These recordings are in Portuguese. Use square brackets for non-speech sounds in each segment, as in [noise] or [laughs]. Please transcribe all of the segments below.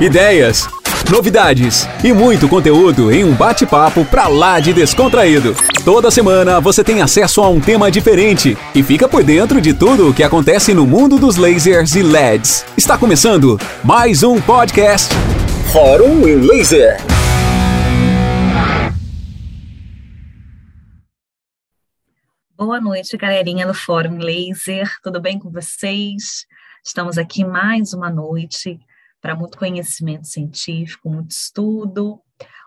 ideias, novidades e muito conteúdo em um bate-papo pra lá de descontraído. Toda semana você tem acesso a um tema diferente e fica por dentro de tudo o que acontece no mundo dos lasers e LEDs. Está começando mais um podcast Fórum em Laser. Boa noite, galerinha do Fórum Laser. Tudo bem com vocês? Estamos aqui mais uma noite para muito conhecimento científico, muito estudo.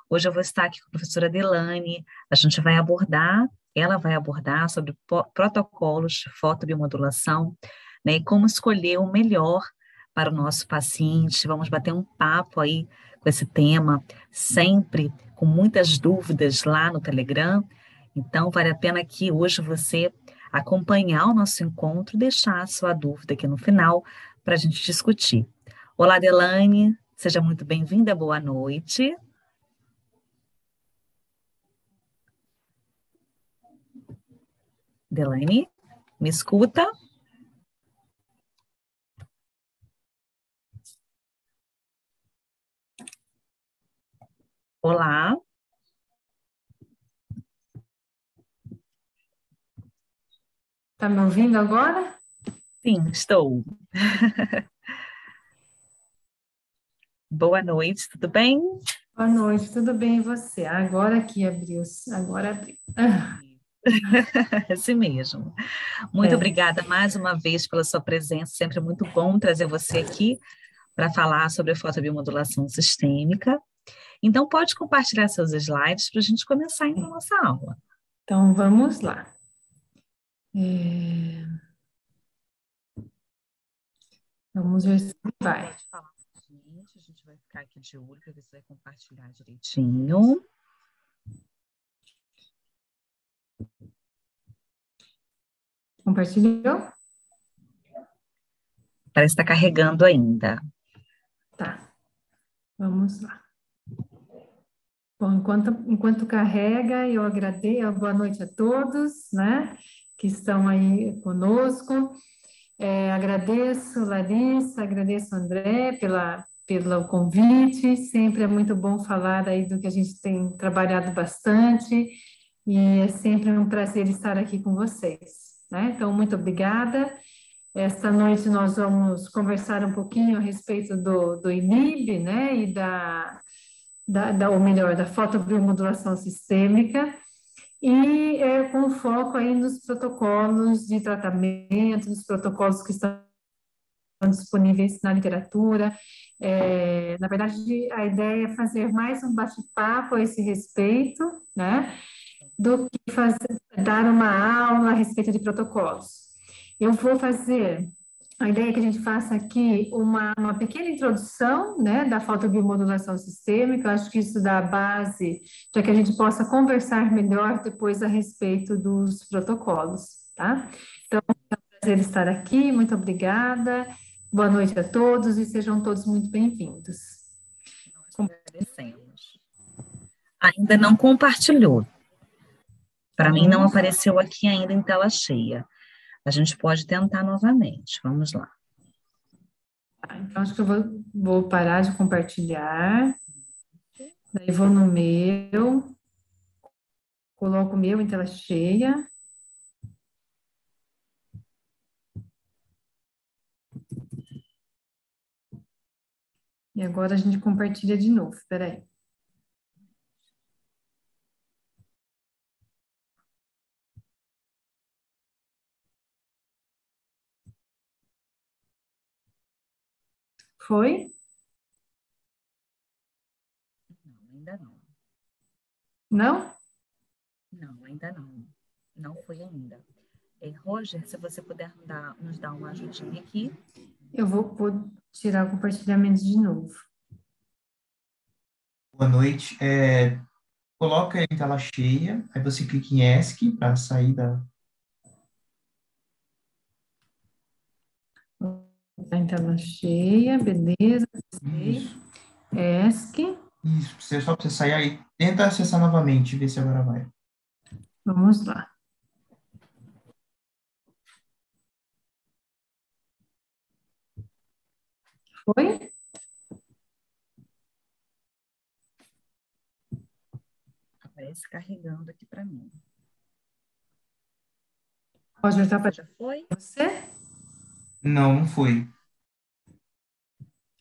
Hoje eu vou estar aqui com a professora Delane. A gente vai abordar, ela vai abordar sobre protocolos de fotobiomodulação, né, e como escolher o melhor para o nosso paciente. Vamos bater um papo aí com esse tema, sempre com muitas dúvidas lá no Telegram. Então, vale a pena que hoje você acompanhar o nosso encontro, deixar a sua dúvida aqui no final para a gente discutir. Olá, Delane, seja muito bem-vinda, boa noite. Delane, me escuta? Olá. Está me ouvindo agora? Sim, estou. [laughs] Boa noite, tudo bem? Boa noite, tudo bem e você? Agora que abriu, agora abriu. [laughs] assim mesmo. Muito é. obrigada mais uma vez pela sua presença, sempre muito bom trazer você aqui para falar sobre a fotobiomodulação sistêmica. Então, pode compartilhar seus slides para a gente começar então a nossa aula. Então, vamos lá. É... Vamos ver se vai. A gente vai ficar aqui de olho para ver se vai compartilhar direitinho. Compartilhou? Parece que está carregando ainda. Tá. Vamos lá. Bom, enquanto, enquanto carrega, eu agradeço, boa noite a todos, né? que estão aí conosco. É, agradeço, Larissa, agradeço, André, pela, pelo convite. Sempre é muito bom falar aí do que a gente tem trabalhado bastante e é sempre um prazer estar aqui com vocês. Né? Então, muito obrigada. Esta noite nós vamos conversar um pouquinho a respeito do, do INIB, né, e da, da, da, ou melhor, da fotobiomodulação sistêmica, e é, com foco aí nos protocolos de tratamento, nos protocolos que estão disponíveis na literatura. É, na verdade, a ideia é fazer mais um bate-papo a esse respeito, né, do que fazer, dar uma aula a respeito de protocolos. Eu vou fazer a ideia é que a gente faça aqui uma, uma pequena introdução né, da fotobiomodulação sistêmica, acho que isso dá a base para que a gente possa conversar melhor depois a respeito dos protocolos, tá? Então, é um prazer estar aqui, muito obrigada, boa noite a todos e sejam todos muito bem-vindos. Nós agradecemos. Ainda não compartilhou. Para mim não apareceu aqui ainda em tela cheia. A gente pode tentar novamente. Vamos lá. Tá, então, acho que eu vou, vou parar de compartilhar. Daí vou no meu, coloco o meu em tela cheia. E agora a gente compartilha de novo. Espera aí. Foi? Não, ainda não. Não? Não, ainda não. Não foi ainda. E, Roger, se você puder dar, nos dar uma ajudinha aqui. Eu vou, vou tirar o compartilhamento de novo. Boa noite. É, coloca em tela cheia, aí você clica em ESC para sair da, Está em tela cheia, beleza. Isso. ESC. Isso, você só você sair aí. Tenta acessar novamente, ver se agora vai. Vamos lá. Foi? Aparece carregando aqui para mim. Pode estar para. Já foi? Você? Não, não foi.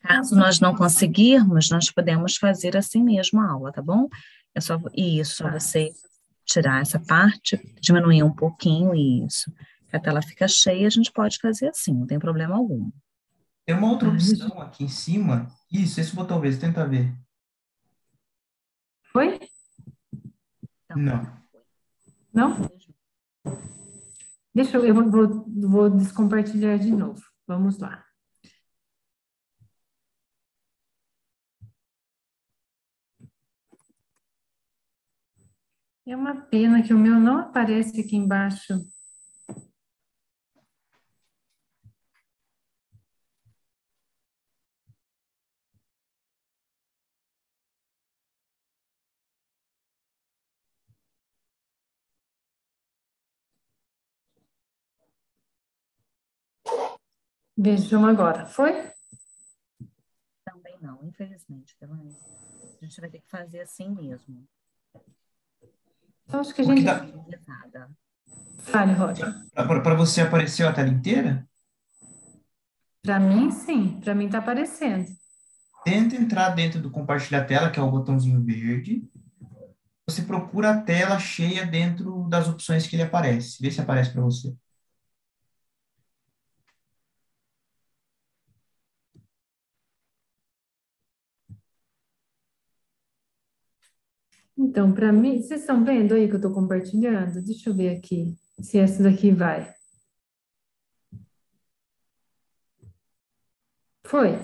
Caso nós não conseguirmos, nós podemos fazer assim mesmo a aula, tá bom? É só isso, só Tá. você tirar essa parte, diminuir um pouquinho isso. A tela fica cheia, a gente pode fazer assim, não tem problema algum. Tem uma outra opção aqui em cima. Isso, esse botão mesmo, tenta ver. Foi? Então, Não. Não? Deixa eu, eu vou, vou, descompartilhar de novo. Vamos lá. É uma pena que o meu não aparece aqui embaixo. Vejam agora. Foi? Também não, infelizmente, Delane. A gente vai ter que fazer assim mesmo. Então, acho que a gente. dá-. Fale, Roger. Para você apareceu a tela inteira? Para mim, sim. Para mim está aparecendo. Tenta entrar dentro do compartilhar tela, que é o botãozinho verde. Você procura a tela cheia dentro das opções que ele aparece. Vê se aparece para você. Então, para mim, vocês estão vendo aí que eu estou compartilhando? Deixa eu ver aqui se essa daqui vai. Foi?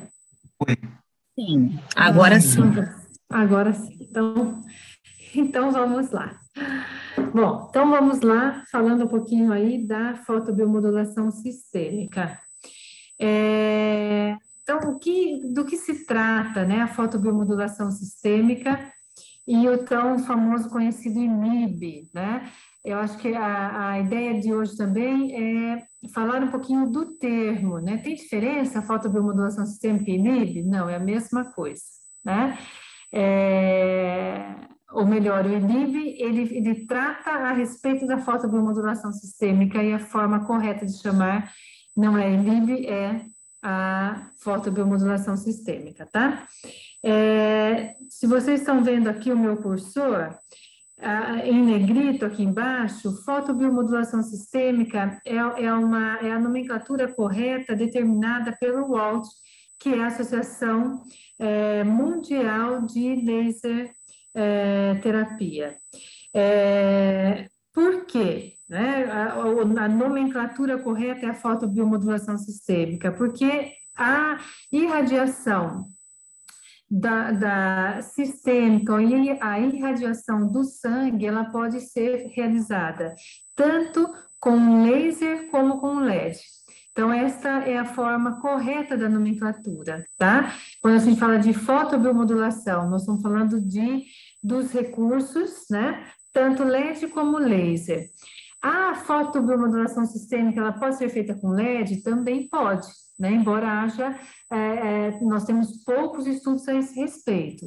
Sim, agora sim. Agora sim. Então, então vamos lá. Bom, então vamos lá, falando um pouquinho aí da fotobiomodulação sistêmica. É, então, o que, do que se trata, né, a fotobiomodulação sistêmica e o tão famoso conhecido IMIB, né? Eu acho que a, a ideia de hoje também é falar um pouquinho do termo, né? Tem diferença a fotobiomodulação sistêmica e IMIB? Não, é a mesma coisa, né? É, ou melhor, o INIB, ele, ele trata a respeito da fotobiomodulação sistêmica e a forma correta de chamar não é INIB, é a fotobiomodulação sistêmica, tá? É, se vocês estão vendo aqui o meu cursor, ah, em negrito aqui embaixo, fotobiomodulação sistêmica é, é, uma, é a nomenclatura correta determinada pelo WALT, que é a Associação é, Mundial de Laser é, Terapia. É, por quê? Né? A, a, nomenclatura correta é a fotobiomodulação sistêmica, porque a irradiação da, da sistêmica e a irradiação do sangue, ela pode ser realizada tanto com laser como com LED. Então, essa é a forma correta da nomenclatura, tá? Quando a gente fala de fotobiomodulação, nós estamos falando de, dos recursos, né? Tanto LED como laser. A fotobiomodulação sistêmica, ela pode ser feita com LED? Também pode, né? Embora haja, é, é, nós temos poucos estudos a esse respeito.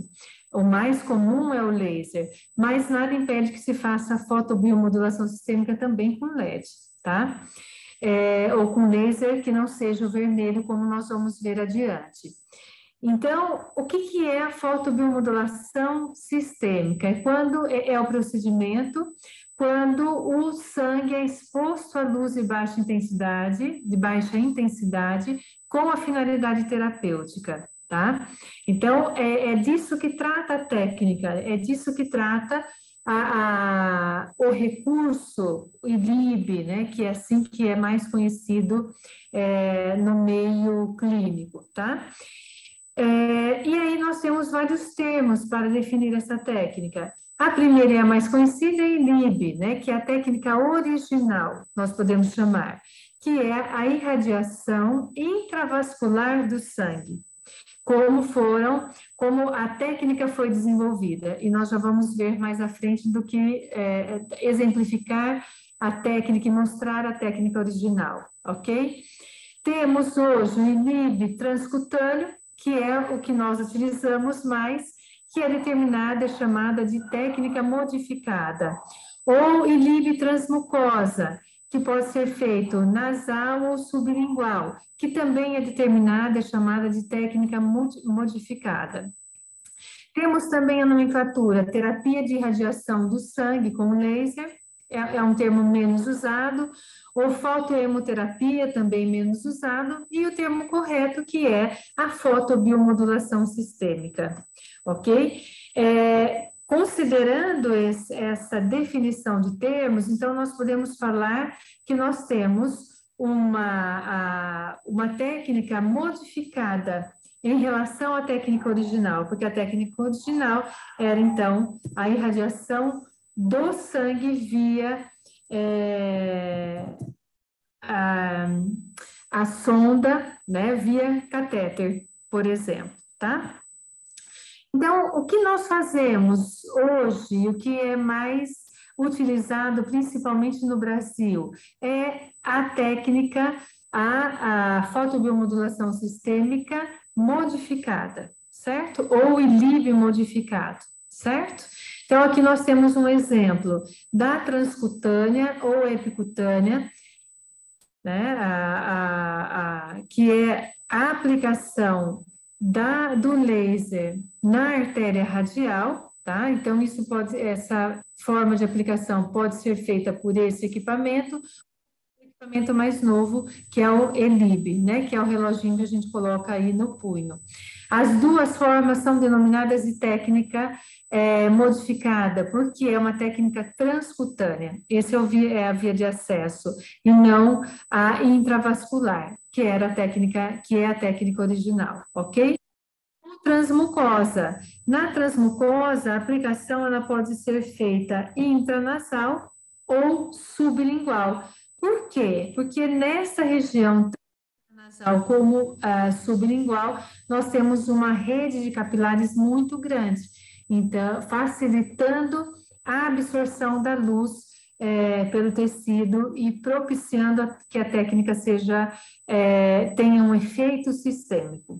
O mais comum é o laser, mas nada impede que se faça fotobiomodulação sistêmica também com LED, tá? É, ou com laser que não seja o vermelho, como nós vamos ver adiante. Então, o que, que é a fotobiomodulação sistêmica? É quando é, é o procedimento quando o sangue é exposto à luz de baixa intensidade, de baixa intensidade, com a finalidade terapêutica, tá? Então, é, é disso que trata a técnica, é disso que trata a, a, o recurso ILIB, né, que é assim que é mais conhecido é, no meio clínico, tá? É, e aí nós temos vários termos para definir essa técnica. A primeira é a mais conhecida, é ILIB, né, que é a técnica original, nós podemos chamar, que é a irradiação intravascular do sangue como foram, como a técnica foi desenvolvida. E nós já vamos ver mais à frente do que é, exemplificar a técnica e mostrar a técnica original, ok? Temos hoje o INIB transcutâneo, que é o que nós utilizamos mais, que é determinada, chamada de técnica modificada, ou ilibe transmucosa, que pode ser feito nasal ou sublingual, que também é determinada, é chamada de técnica modificada. Temos também a nomenclatura terapia de irradiação do sangue com laser, é, é um termo menos usado, ou fotohemoterapia, também menos usado, e o termo correto, que é a fotobiomodulação sistêmica, ok? É, considerando esse, essa definição de termos, então nós podemos falar que nós temos uma, a, uma técnica modificada em relação à técnica original, porque a técnica original era, então, a irradiação do sangue via é, a, a sonda, né, via catéter, por exemplo, tá? Então, o que nós fazemos hoje, o que é mais utilizado principalmente no Brasil, é a técnica, a, a fotobiomodulação sistêmica modificada, certo? Ou ILIB modificado, certo? Então, aqui nós temos um exemplo da transcutânea ou epicutânea, né, a, a, a, que é a aplicação da, do laser na artéria radial, tá? Então, isso pode, essa forma de aplicação pode ser feita por esse equipamento, o equipamento mais novo, que é o ELIB, né? Que é o reloginho que a gente coloca aí no punho. As duas formas são denominadas de técnica é, modificada, porque é uma técnica transcutânea. Esse é, é a via de acesso, e não a intravascular, que era a técnica, que é a técnica original, ok? Transmucosa. Na transmucosa, a aplicação ela pode ser feita intranasal ou sublingual. Por quê? Porque nessa região nasal como uh, sublingual, nós temos uma rede de capilares muito grande então, facilitando a absorção da luz é, pelo tecido e propiciando que a técnica seja é, tenha um efeito sistêmico.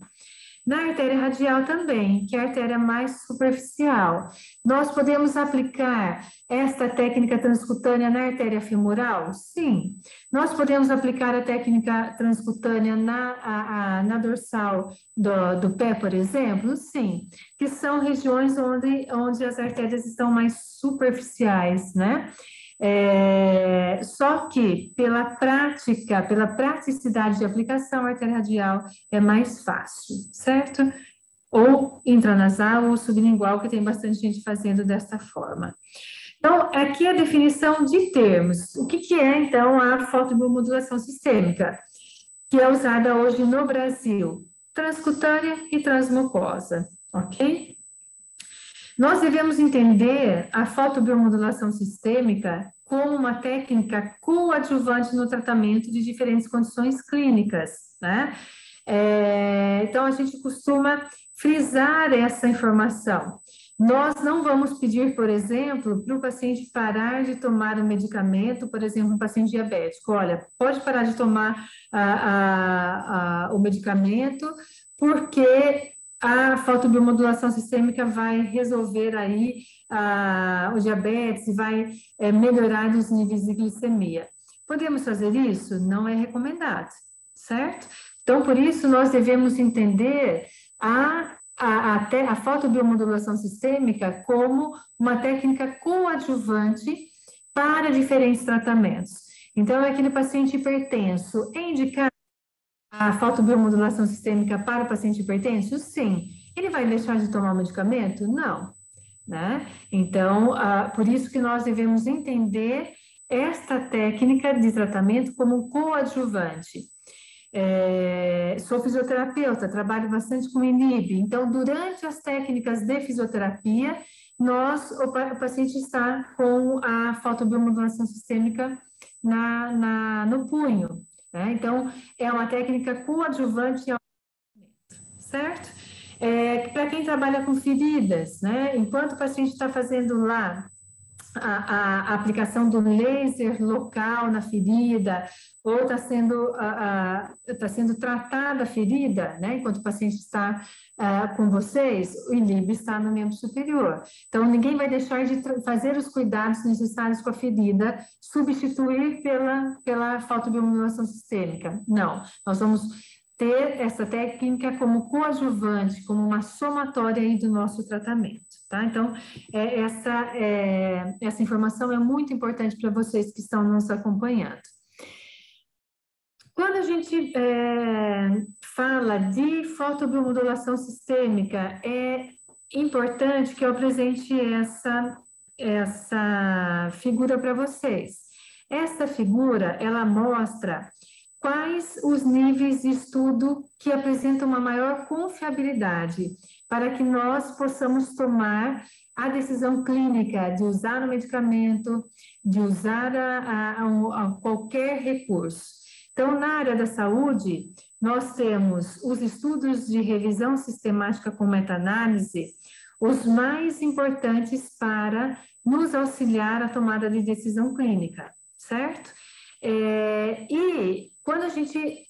Na artéria radial também, que é a artéria mais superficial, nós podemos aplicar esta técnica transcutânea na artéria femoral? Sim. Nós podemos aplicar a técnica transcutânea na, a, a, na dorsal do, do pé, por exemplo? Sim. Que são regiões onde, onde as artérias estão mais superficiais, né? É, só que pela prática, pela praticidade de aplicação, a artéria radial é mais fácil, certo? Ou intranasal ou sublingual, que tem bastante gente fazendo dessa forma. Então, aqui a definição de termos. O que, que é, então, a fotobiomodulação sistêmica, que é usada hoje no Brasil? Transcutânea e transmucosa, ok? Nós devemos entender a fotobiomodulação sistêmica como uma técnica coadjuvante no tratamento de diferentes condições clínicas, né? É, então, a gente costuma frisar essa informação. Nós não vamos pedir, por exemplo, para o paciente parar de tomar o medicamento, por exemplo, um paciente diabético. Olha, pode parar de tomar a, a, a, o medicamento, porque a fotobiomodulação sistêmica vai resolver aí o diabetes, vai é, melhorar os níveis de glicemia. Podemos fazer isso? Não é recomendado, certo? Então, por isso, nós devemos entender a, a, a, a fotobiomodulação sistêmica como uma técnica coadjuvante para diferentes tratamentos. Então, aquele paciente hipertenso é indicado a fotobiomodulação sistêmica para o paciente hipertenso? Sim. Ele vai deixar de tomar o medicamento? Não. Né? Então, ah, por isso que nós devemos entender esta técnica de tratamento como coadjuvante. É, sou fisioterapeuta, trabalho bastante com INIB, então, durante as técnicas de fisioterapia, nós, o, o paciente está com a fotobiomodulação sistêmica na, na, no punho, né? Então, é uma técnica coadjuvante ao certo? É, Para quem trabalha com feridas, né? enquanto o paciente está fazendo lá a, a, aplicação do laser local na ferida, ou está sendo, tá sendo tratada a ferida, né, enquanto o paciente está com vocês, o ILIB está no membro superior. Então, ninguém vai deixar de fazer os cuidados necessários com a ferida, substituir pela, pela fotobiomodulação sistêmica. Não, nós vamos ter essa técnica como coadjuvante, como uma somatória aí do nosso tratamento, tá? Então, é, essa, é, essa informação é muito importante para vocês que estão nos acompanhando. Quando a gente é, fala de fotobiomodulação sistêmica, é importante que eu apresente essa, essa figura para vocês. Essa figura, ela mostra quais os níveis de estudo que apresentam uma maior confiabilidade para que nós possamos tomar a decisão clínica de usar o medicamento, de usar a, a, a qualquer recurso. Então, na área da saúde, nós temos os estudos de revisão sistemática com meta-análise, os mais importantes para nos auxiliar a tomada de decisão clínica, certo? É, e quando a gente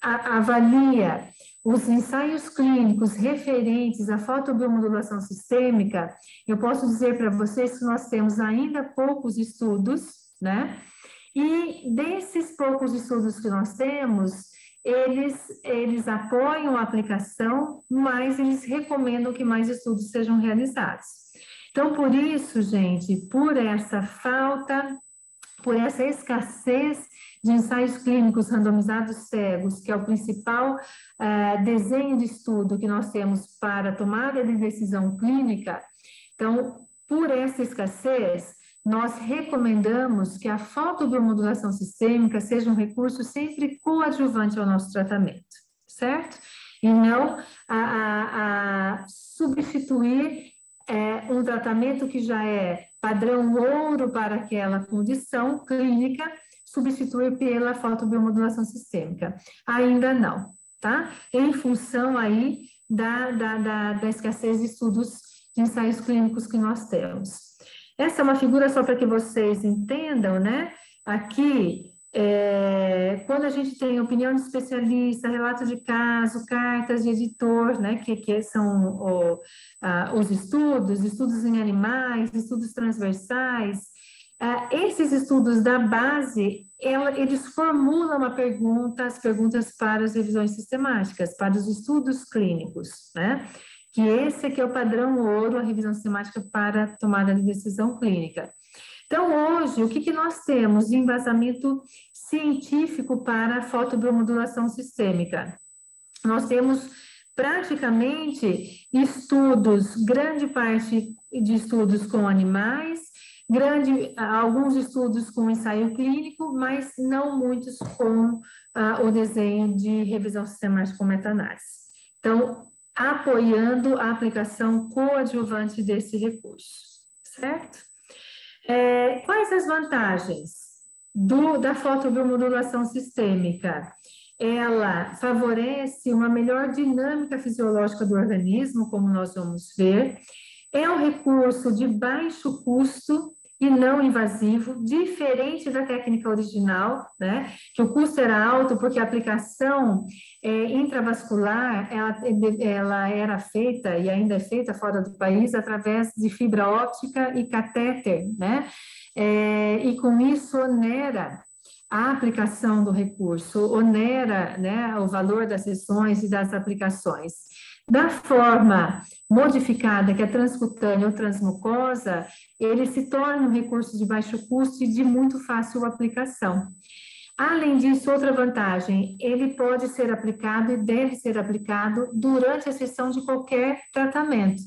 avalia os ensaios clínicos referentes à fotobiomodulação sistêmica, eu posso dizer para vocês que nós temos ainda poucos estudos, né? E desses poucos estudos que nós temos, eles, eles apoiam a aplicação, mas eles recomendam que mais estudos sejam realizados. Então, por isso, gente, por essa falta, por essa escassez de ensaios clínicos randomizados cegos, que é o principal uh, desenho de estudo que nós temos para tomada de decisão clínica. Então, por essa escassez, nós recomendamos que a fotobiomodulação sistêmica seja um recurso sempre coadjuvante ao nosso tratamento, certo? E não a, a, a substituir é, um tratamento que já é padrão ouro para aquela condição clínica substituir pela fotobiomodulação sistêmica. Ainda não, tá? Em função aí da, da, da, da escassez de estudos de ensaios clínicos que nós temos. Essa é uma figura só para que vocês entendam, né? Aqui, é, quando a gente tem opinião de especialista, relato de caso, cartas de editor, né, que, que são o, a, os estudos, estudos em animais, estudos transversais, Uh, esses estudos da base, ela, eles formulam uma pergunta, as perguntas para as revisões sistemáticas, para os estudos clínicos, né? Que esse aqui é o padrão ouro, a revisão sistemática para tomada de decisão clínica. Então, hoje, o que, que nós temos de embasamento científico para a fotobiomodulação sistêmica? Nós temos praticamente estudos, grande parte de estudos com animais, grande, alguns estudos com ensaio clínico, mas não muitos com ah, o desenho de revisão sistemática com meta-análise. Então, apoiando a aplicação coadjuvante desse recurso, certo? É, quais as vantagens do, da fotobiomodulação sistêmica? Ela favorece uma melhor dinâmica fisiológica do organismo, como nós vamos ver, é um recurso de baixo custo e não invasivo, diferente da técnica original, né? Que o custo era alto porque a aplicação é, intravascular ela, ela era feita e ainda é feita fora do país através de fibra óptica e catéter, né? É, e com isso onera a aplicação do recurso, onera né, o valor das sessões e das aplicações. Da forma modificada, que é transcutânea ou transmucosa, ele se torna um recurso de baixo custo e de muito fácil aplicação. Além disso, outra vantagem, ele pode ser aplicado e deve ser aplicado durante a sessão de qualquer tratamento.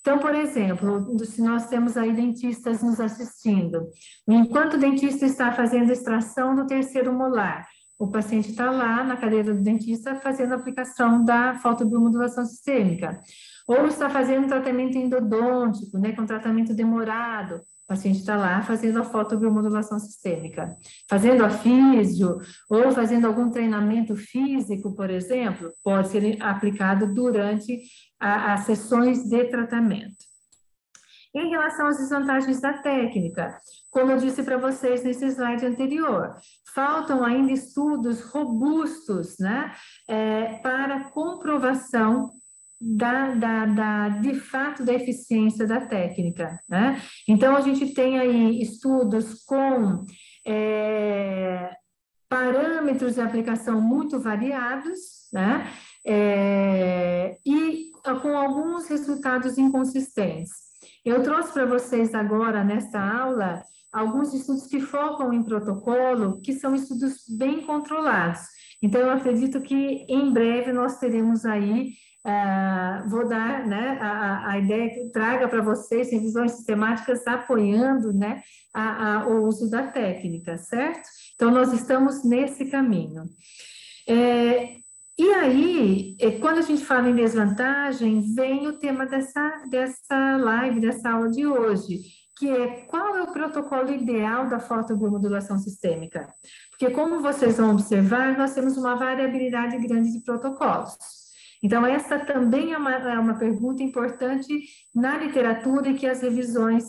Então, por exemplo, se nós temos aí dentistas nos assistindo, enquanto o dentista está fazendo extração do terceiro molar, o paciente está lá na cadeira do dentista fazendo a aplicação da fotobiomodulação sistêmica. Ou está fazendo tratamento endodôntico, né, com tratamento demorado. O paciente está lá fazendo a fotobiomodulação sistêmica. Fazendo a físio, ou fazendo algum treinamento físico, por exemplo, pode ser aplicado durante as sessões de tratamento. Em relação às desvantagens da técnica, como eu disse para vocês nesse slide anterior, faltam ainda estudos robustos né, é, para comprovação da, da, da, de fato da eficiência da técnica. Né? Então, a gente tem aí estudos com é, parâmetros de aplicação muito variados, né? É, e com alguns resultados inconsistentes. Eu trouxe para vocês agora, nesta aula, alguns estudos que focam em protocolo, que são estudos bem controlados. Então, eu acredito que em breve nós teremos aí Uh, vou dar né, a, a ideia que traga para vocês revisões sistemáticas apoiando né, a, a, o uso da técnica, certo? Então, nós estamos nesse caminho. É, e aí, é, quando a gente fala em desvantagem, vem o tema dessa, dessa live, dessa aula de hoje, que é qual é o protocolo ideal da fotobiomodulação sistêmica? Porque, como vocês vão observar, nós temos uma variabilidade grande de protocolos. Então, essa também é uma, é uma pergunta importante na literatura e que as revisões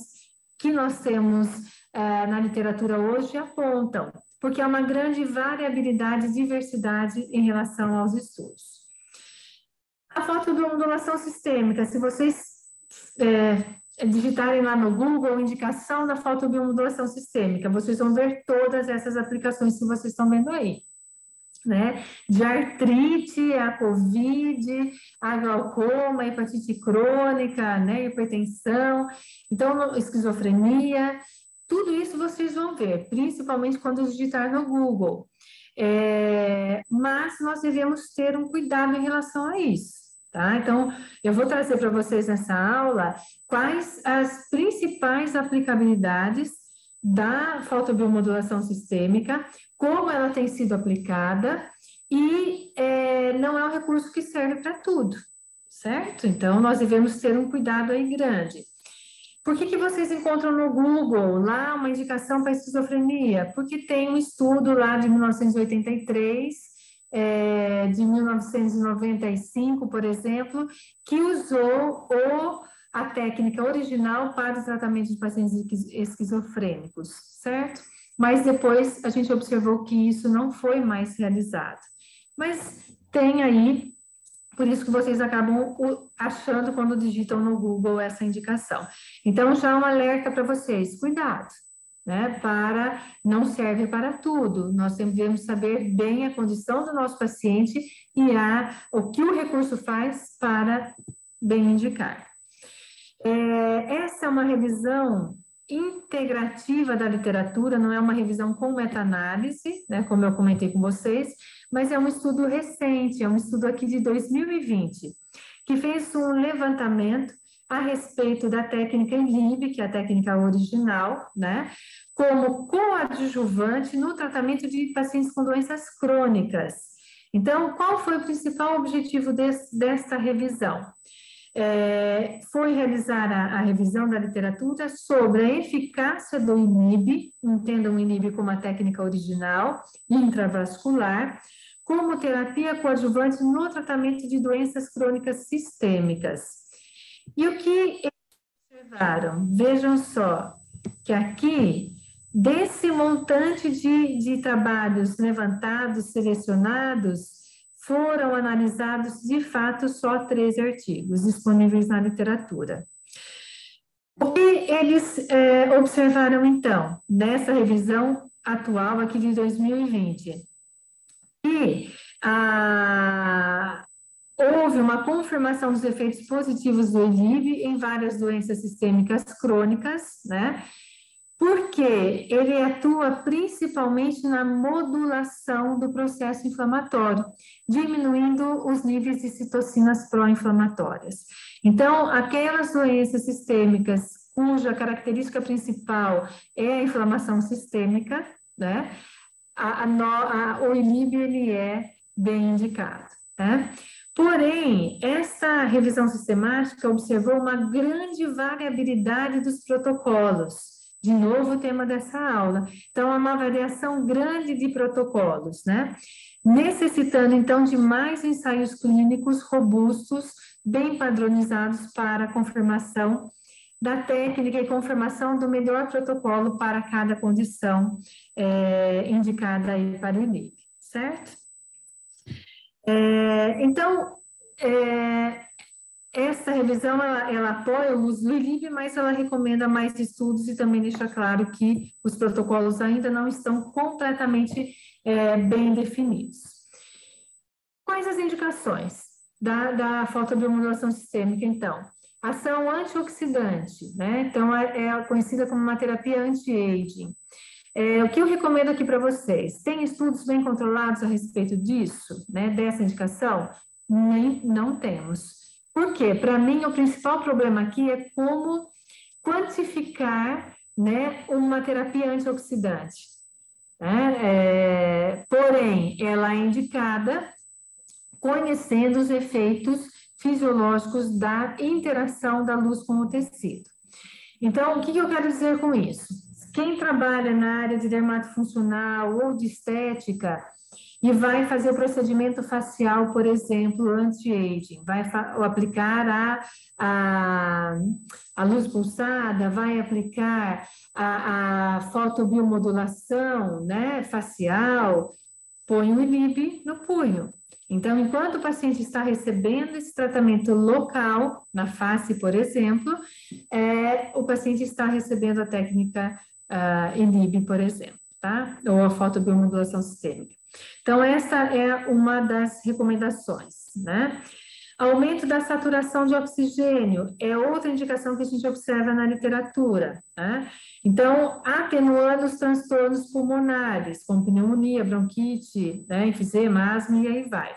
que nós temos é, na literatura hoje apontam, porque há uma grande variabilidade e diversidade em relação aos estudos. A fotobiomodulação sistêmica, se vocês é, digitarem lá no Google indicação da fotobiomodulação sistêmica, vocês vão ver todas essas aplicações que vocês estão vendo aí né? De artrite, a COVID, a glaucoma, a hepatite crônica, né? Hipertensão, então esquizofrenia, tudo isso vocês vão ver, principalmente quando digitar no Google. É, mas nós devemos ter um cuidado em relação a isso. Tá? Então, eu vou trazer para vocês nessa aula quais as principais aplicabilidades da fotobiomodulação sistêmica, como ela tem sido aplicada, e é, não é um recurso que serve para tudo, certo? Então, nós devemos ter um cuidado aí grande. Por que, que vocês encontram no Google lá uma indicação para esquizofrenia? Porque tem um estudo lá de 1983, é, de 1995, por exemplo, que usou o a técnica original para o tratamento de pacientes esquizofrênicos, certo? Mas depois a gente observou que isso não foi mais realizado. Mas tem aí, por isso que vocês acabam achando quando digitam no Google essa indicação. Então, já um alerta para vocês, cuidado, né? Para, não serve para tudo. Nós devemos saber bem a condição do nosso paciente e a, o que o recurso faz para bem indicar. É, essa é uma revisão integrativa da literatura, não é uma revisão com meta-análise, né, como eu comentei com vocês, mas é um estudo recente, é um estudo aqui de 2020, que fez um levantamento a respeito da técnica ELIB, que é a técnica original, né, como coadjuvante no tratamento de pacientes com doenças crônicas. Então, qual foi o principal objetivo desse, dessa revisão? É, foi realizar a, a, revisão da literatura sobre a eficácia do INIB, entendam o INIB como a técnica original, intravascular, como terapia coadjuvante no tratamento de doenças crônicas sistêmicas. E o que eles observaram? Vejam só, que aqui, desse montante de, de trabalhos levantados, selecionados, foram analisados de fato só 13 artigos disponíveis na literatura. O que eles é, observaram então nessa revisão atual aqui de 2020? Que a, houve uma confirmação dos efeitos positivos do ELIV em várias doenças sistêmicas crônicas, né? Porque ele atua principalmente na modulação do processo inflamatório, diminuindo os níveis de citocinas pró-inflamatórias. Então, aquelas doenças sistêmicas cuja característica principal é a inflamação sistêmica, né? A, a, a, o ILIB ele é bem indicado, né? Porém, essa revisão sistemática observou uma grande variabilidade dos protocolos, de novo, o tema dessa aula. Então, é uma variação grande de protocolos, né? Necessitando, então, de mais ensaios clínicos robustos, bem padronizados para confirmação da técnica e confirmação do melhor protocolo para cada condição é, indicada aí para o INIP, certo? É, então, é, essa revisão, ela, ela, apoia o uso do ILIB, mas ela recomenda mais estudos e também deixa claro que os protocolos ainda não estão completamente é, bem definidos. Quais as indicações da, da fotobiomodulação sistêmica, então? Ação antioxidante, né? Então, é, é conhecida como uma terapia anti-aging. É, o que eu recomendo aqui para vocês? Tem estudos bem controlados a respeito disso, né? Dessa indicação? Nem, não temos. Por quê? Para mim, o principal problema aqui é como quantificar né, uma terapia antioxidante. Né? É, porém, ela é indicada conhecendo os efeitos fisiológicos da interação da luz com o tecido. Então, o que eu quero dizer com isso? Quem trabalha na área de dermatofuncional ou de estética e vai fazer o procedimento facial, por exemplo, anti-aging, vai aplicar a, a, a, luz pulsada, vai aplicar a, a fotobiomodulação né, facial, põe o INIB no punho. Então, enquanto o paciente está recebendo esse tratamento local, na face, por exemplo, é, o paciente está recebendo a técnica uh, por exemplo, tá? Ou a fotobiomodulação sistêmica. Então, essa é uma das recomendações, né? Aumento da saturação de oxigênio é outra indicação que a gente observa na literatura. Né? Então, atenuando os transtornos pulmonares, como pneumonia, bronquite, né, enfisema, asma e aí vai.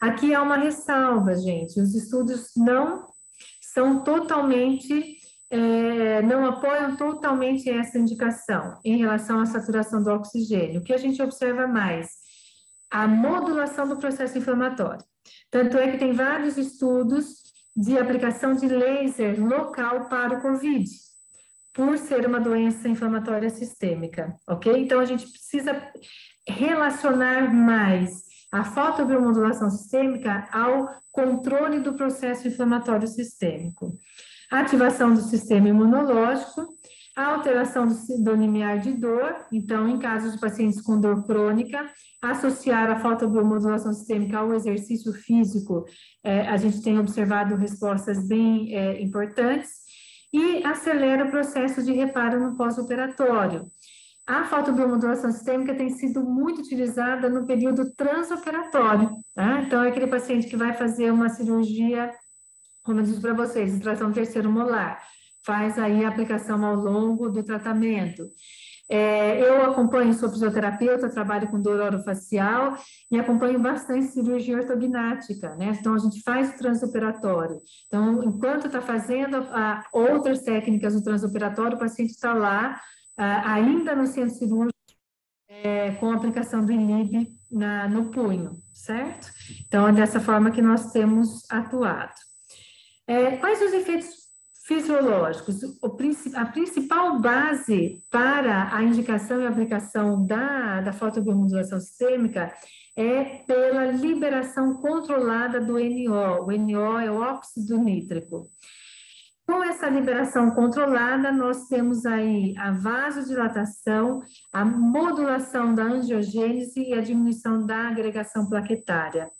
Aqui há uma ressalva, gente: os estudos não são totalmente, é, não apoiam totalmente essa indicação em relação à saturação do oxigênio. O que a gente observa mais? A modulação do processo inflamatório. Tanto é que tem vários estudos de aplicação de laser local para o COVID, por ser uma doença inflamatória sistêmica, ok? Então, a gente precisa relacionar mais a fotobiomodulação sistêmica ao controle do processo inflamatório sistêmico. Ativação do sistema imunológico, a alteração do, do limiar de dor, então, em casos de pacientes com dor crônica, associar a fotobiomodulação sistêmica ao exercício físico, é, a gente tem observado respostas bem é, importantes, e acelera o processo de reparo no pós-operatório. A fotobiomodulação sistêmica tem sido muito utilizada no período transoperatório, tá? Então, é aquele paciente que vai fazer uma cirurgia, como eu disse para vocês, extração terceiro molar, faz aí a aplicação ao longo do tratamento. É, eu acompanho, sou fisioterapeuta, trabalho com dor orofacial e acompanho bastante cirurgia ortognática, né? Então, a gente faz transoperatório. Então, enquanto está fazendo a, outras técnicas do transoperatório, o paciente está lá, a, ainda no centro cirúrgico, é, com a aplicação do INIB na, no punho, certo? Então, é dessa forma que nós temos atuado. É, quais os efeitos fisiológicos. a principal base para a indicação e aplicação da, da fotobiomodulação sistêmica é pela liberação controlada do NO. O NO é o óxido nítrico. Com essa liberação controlada, nós temos aí a vasodilatação, a modulação da angiogênese e a diminuição da agregação plaquetária.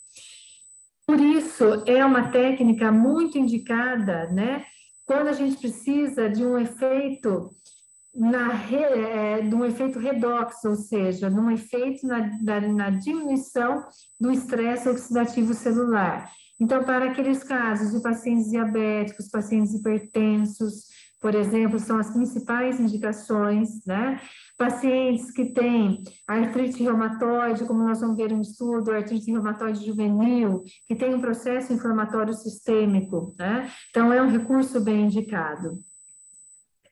Por isso, é uma técnica muito indicada, né, quando a gente precisa de um efeito na é, de um efeito redox, ou seja, num efeito na, na, na diminuição do estresse oxidativo celular. Então, para aqueles casos de pacientes diabéticos, pacientes hipertensos, por exemplo, são as principais indicações, né? Pacientes que têm artrite reumatoide, como nós vamos ver no estudo, artrite reumatoide juvenil, que tem um processo inflamatório sistêmico, né? Então, é um recurso bem indicado.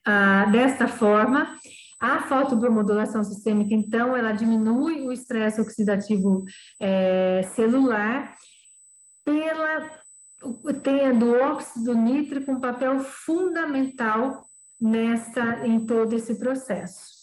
Ah, desta forma, a fotobiomodulação sistêmica, então, ela diminui o estresse oxidativo é, celular pela tendo o óxido nítrico um papel fundamental nessa, em todo esse processo.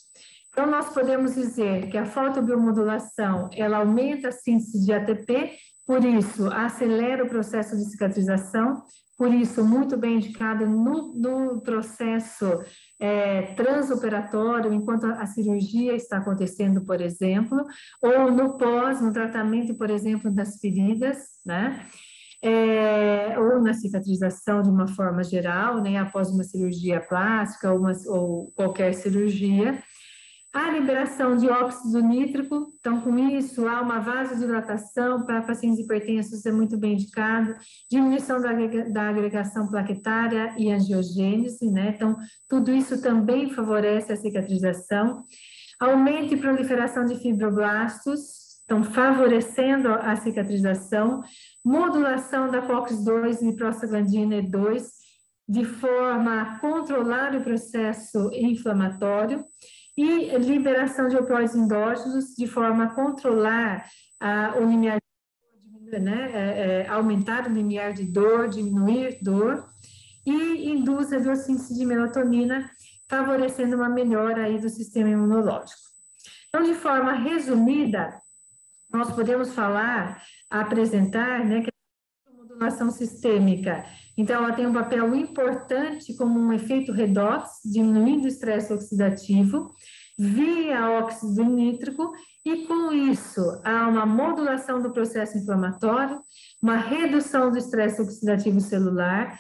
Então, nós podemos dizer que a fotobiomodulação, ela aumenta a síntese de ATP, por isso, acelera o processo de cicatrização, por isso, muito bem indicada no, no processo é, transoperatório, enquanto a cirurgia está acontecendo, por exemplo, ou no pós, no tratamento, por exemplo, das feridas, né? É, ou na cicatrização de uma forma geral, né, após uma cirurgia plástica ou, uma, ou qualquer cirurgia. A liberação de óxido nítrico, então com isso há uma vasodilatação para pacientes hipertensos, é muito bem indicado, diminuição da, da agregação plaquetária e angiogênese, né? Então, tudo isso também favorece a cicatrização. Aumento e proliferação de fibroblastos, estão favorecendo a cicatrização. Modulação da COX-2 e prostaglandina E2, de forma a controlar o processo inflamatório e liberação de opioides endógenos de forma a controlar o limiar né, é, é, aumentar o limiar de dor, diminuir dor, e induz a biossíntese de melatonina, favorecendo uma melhora aí do sistema imunológico. Então, de forma resumida, nós podemos falar, apresentar, né, que a modulação sistêmica então, ela tem um papel importante como um efeito redox, diminuindo o estresse oxidativo via óxido nítrico, e com isso há uma modulação do processo inflamatório, uma redução do estresse oxidativo celular,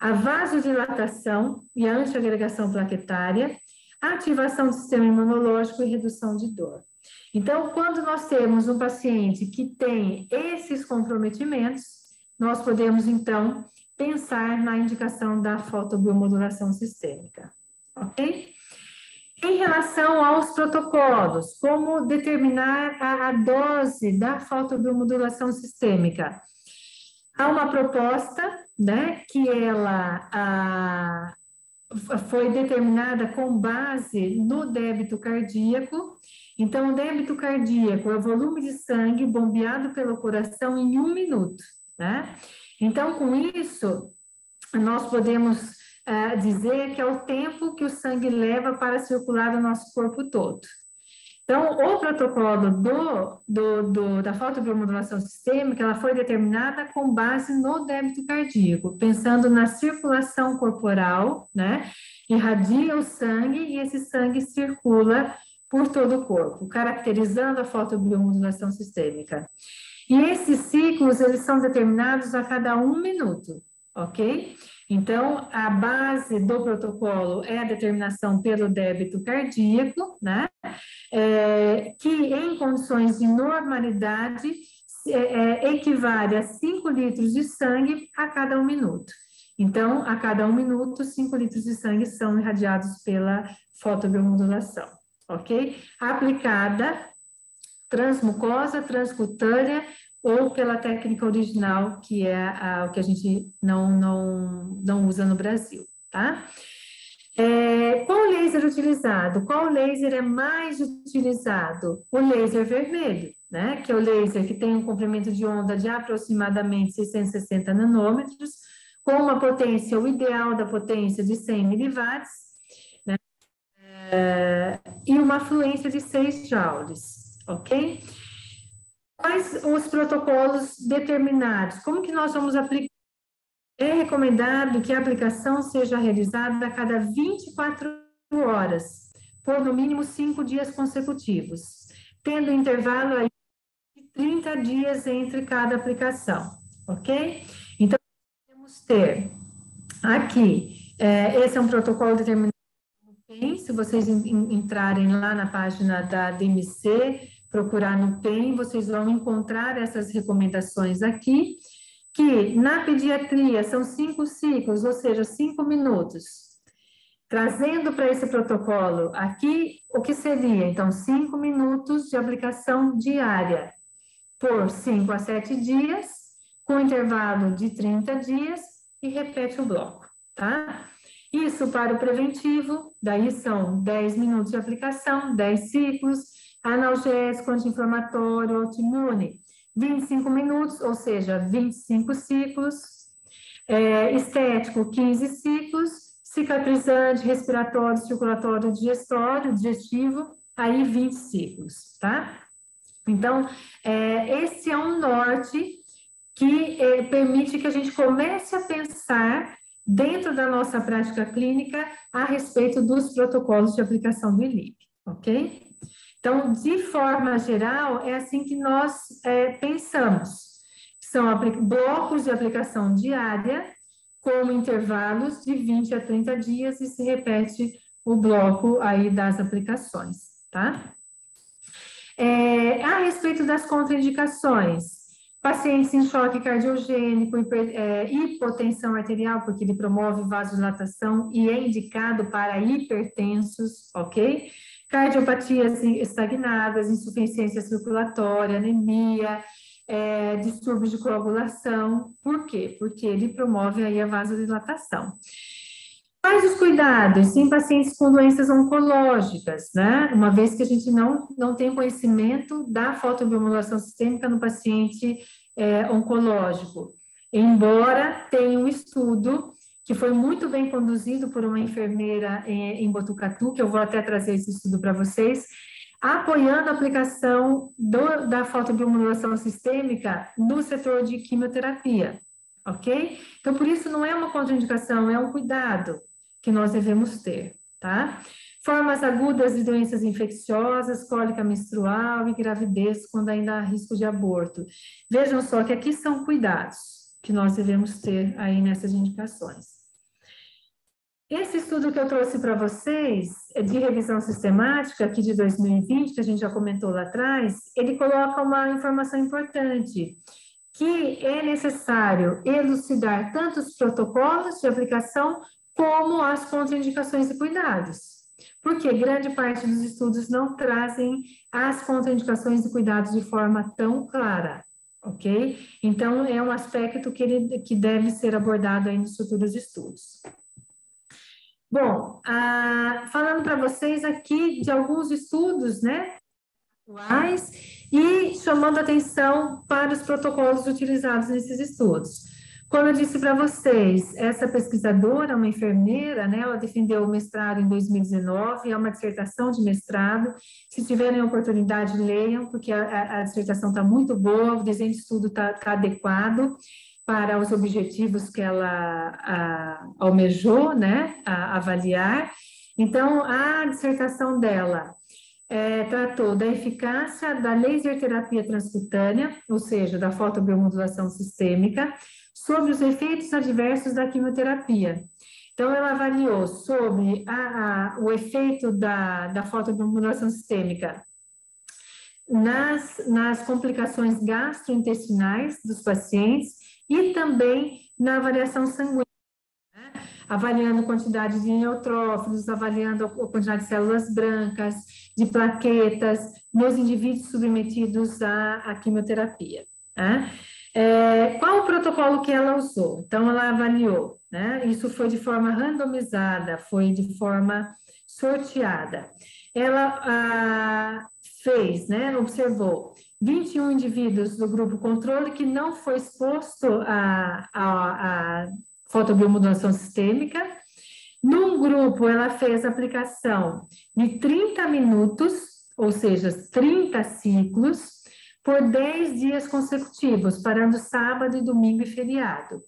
a vasodilatação e a antiagregação plaquetária, ativação do sistema imunológico e redução de dor. Então, quando nós temos um paciente que tem esses comprometimentos, nós podemos, então, pensar na indicação da fotobiomodulação sistêmica, ok? Em relação aos protocolos, como determinar a, a dose da fotobiomodulação sistêmica? Há uma proposta, né, que ela a, foi determinada com base no débito cardíaco. Então, o débito cardíaco é o volume de sangue bombeado pelo coração em um minuto, né? Então, com isso, nós podemos uh, dizer que é o tempo que o sangue leva para circular no nosso corpo todo. Então, o protocolo do, do, do, da fotobiomodulação sistêmica, ela foi determinada com base no débito cardíaco, pensando na circulação corporal, né? Irradia o sangue e esse sangue circula por todo o corpo, caracterizando a fotobiomodulação sistêmica. E esses ciclos, eles são determinados a cada um minuto, ok? Então, a base do protocolo é a determinação pelo débito cardíaco, né? É, que em condições de normalidade é, é, equivale a 5 litros de sangue a cada um minuto. Então, a cada um minuto, 5 litros de sangue são irradiados pela fotobiomodulação, ok? Aplicada transmucosa, transcutânea ou pela técnica original, que é o que a gente não, não, não usa no Brasil, tá? É, qual laser utilizado? Qual laser é mais utilizado? O laser vermelho, né? Que é o laser que tem um comprimento de onda de aproximadamente 660 nanômetros, com uma potência, o ideal da potência de 100 miliwatts? E uma fluência de 6 joules ok? Quais os protocolos determinados? Como que nós vamos aplicar? É recomendado que a aplicação seja realizada a cada 24 horas, por no mínimo cinco dias consecutivos, tendo intervalo aí de 30 dias entre cada aplicação, ok? Então, vamos ter aqui, é, esse é um protocolo determinado se vocês entrarem lá na página da DMC, procurar no PEN, vocês vão encontrar essas recomendações aqui, que na pediatria são cinco ciclos, ou seja, cinco minutos. Trazendo para esse protocolo aqui, o que seria? Então, cinco minutos de aplicação diária, por cinco a sete dias, com intervalo de 30 dias, e repete o bloco, tá? Isso para o preventivo, daí são 10 minutos de aplicação, 10 ciclos, analgésico, anti-inflamatório, autoimune, 25 minutos, ou seja, 25 ciclos, é, estético, 15 ciclos, cicatrizante, respiratório, circulatório, digestório, digestivo, aí 20 ciclos, tá? Então, é, esse é um norte que eh, permite que a gente comece a pensar dentro da nossa prática clínica a respeito dos protocolos de aplicação do ILIP, ok? Então, de forma geral, é assim que nós é, pensamos. São blocos de aplicação diária, com intervalos de 20 a 30 dias, e se repete o bloco aí das aplicações, tá? É, a respeito das contraindicações, pacientes em choque cardiogênico, é, hipotensão arterial, porque ele promove vasodilatação e é indicado para hipertensos, ok? Cardiopatias estagnadas, insuficiência circulatória, anemia, é, distúrbios de coagulação. Por quê? Porque ele promove aí a vasodilatação. Quais os cuidados em pacientes com doenças oncológicas, né? Uma vez que a gente não, não tem conhecimento da fotobiomodulação sistêmica no paciente é, oncológico. Embora tenha um estudo que foi muito bem conduzido por uma enfermeira em, em Botucatu, que eu vou até trazer esse estudo para vocês, apoiando a aplicação do, da fotobiomodulação sistêmica no setor de quimioterapia, ok? Então, por isso, não é uma contraindicação, é um cuidado que nós devemos ter, tá? Formas agudas de doenças infecciosas, cólica menstrual e gravidez, quando ainda há risco de aborto. Vejam só que aqui são cuidados que nós devemos ter aí nessas indicações. Esse estudo que eu trouxe para vocês, é de revisão sistemática, aqui de 2020, que a gente já comentou lá atrás, ele coloca uma informação importante, que é necessário elucidar tanto os protocolos de aplicação como as contraindicações e cuidados. Porque grande parte dos estudos não trazem as contraindicações e cuidados de forma tão clara, ok? Então, é um aspecto que, ele, que deve ser abordado aí nos futuros estudos. Bom, ah, falando para vocês aqui de alguns estudos, né, atuais e chamando atenção para os protocolos utilizados nesses estudos. Como eu disse para vocês, essa pesquisadora, uma enfermeira, né, ela defendeu o mestrado em 2019, é uma dissertação de mestrado. Se tiverem oportunidade, leiam, porque a, a, dissertação está muito boa, o desenho de estudo está tá adequado para os objetivos que ela a, almejou, né, a, avaliar. Então, a dissertação dela é, tratou da eficácia da laser terapia transcutânea, ou seja, da fotobiomodulação sistêmica, sobre os efeitos adversos da quimioterapia. Então, ela avaliou sobre a, a, o efeito da, da fotobiomodulação sistêmica nas, nas complicações gastrointestinais dos pacientes e também na avaliação sanguínea, né? avaliando quantidade de neutrófilos, avaliando a quantidade de células brancas, de plaquetas, nos indivíduos submetidos à, à quimioterapia. Né? É, qual o protocolo que ela usou? Então, ela avaliou, né? Isso foi de forma randomizada, foi de forma sorteada. Ela ah, fez, né? Observou 21 indivíduos do grupo controle que não foi exposto à, à fotobiomodulação sistêmica. Num grupo, ela fez aplicação de 30 minutos, ou seja, 30 ciclos, por 10 dias consecutivos, parando sábado, domingo e feriado.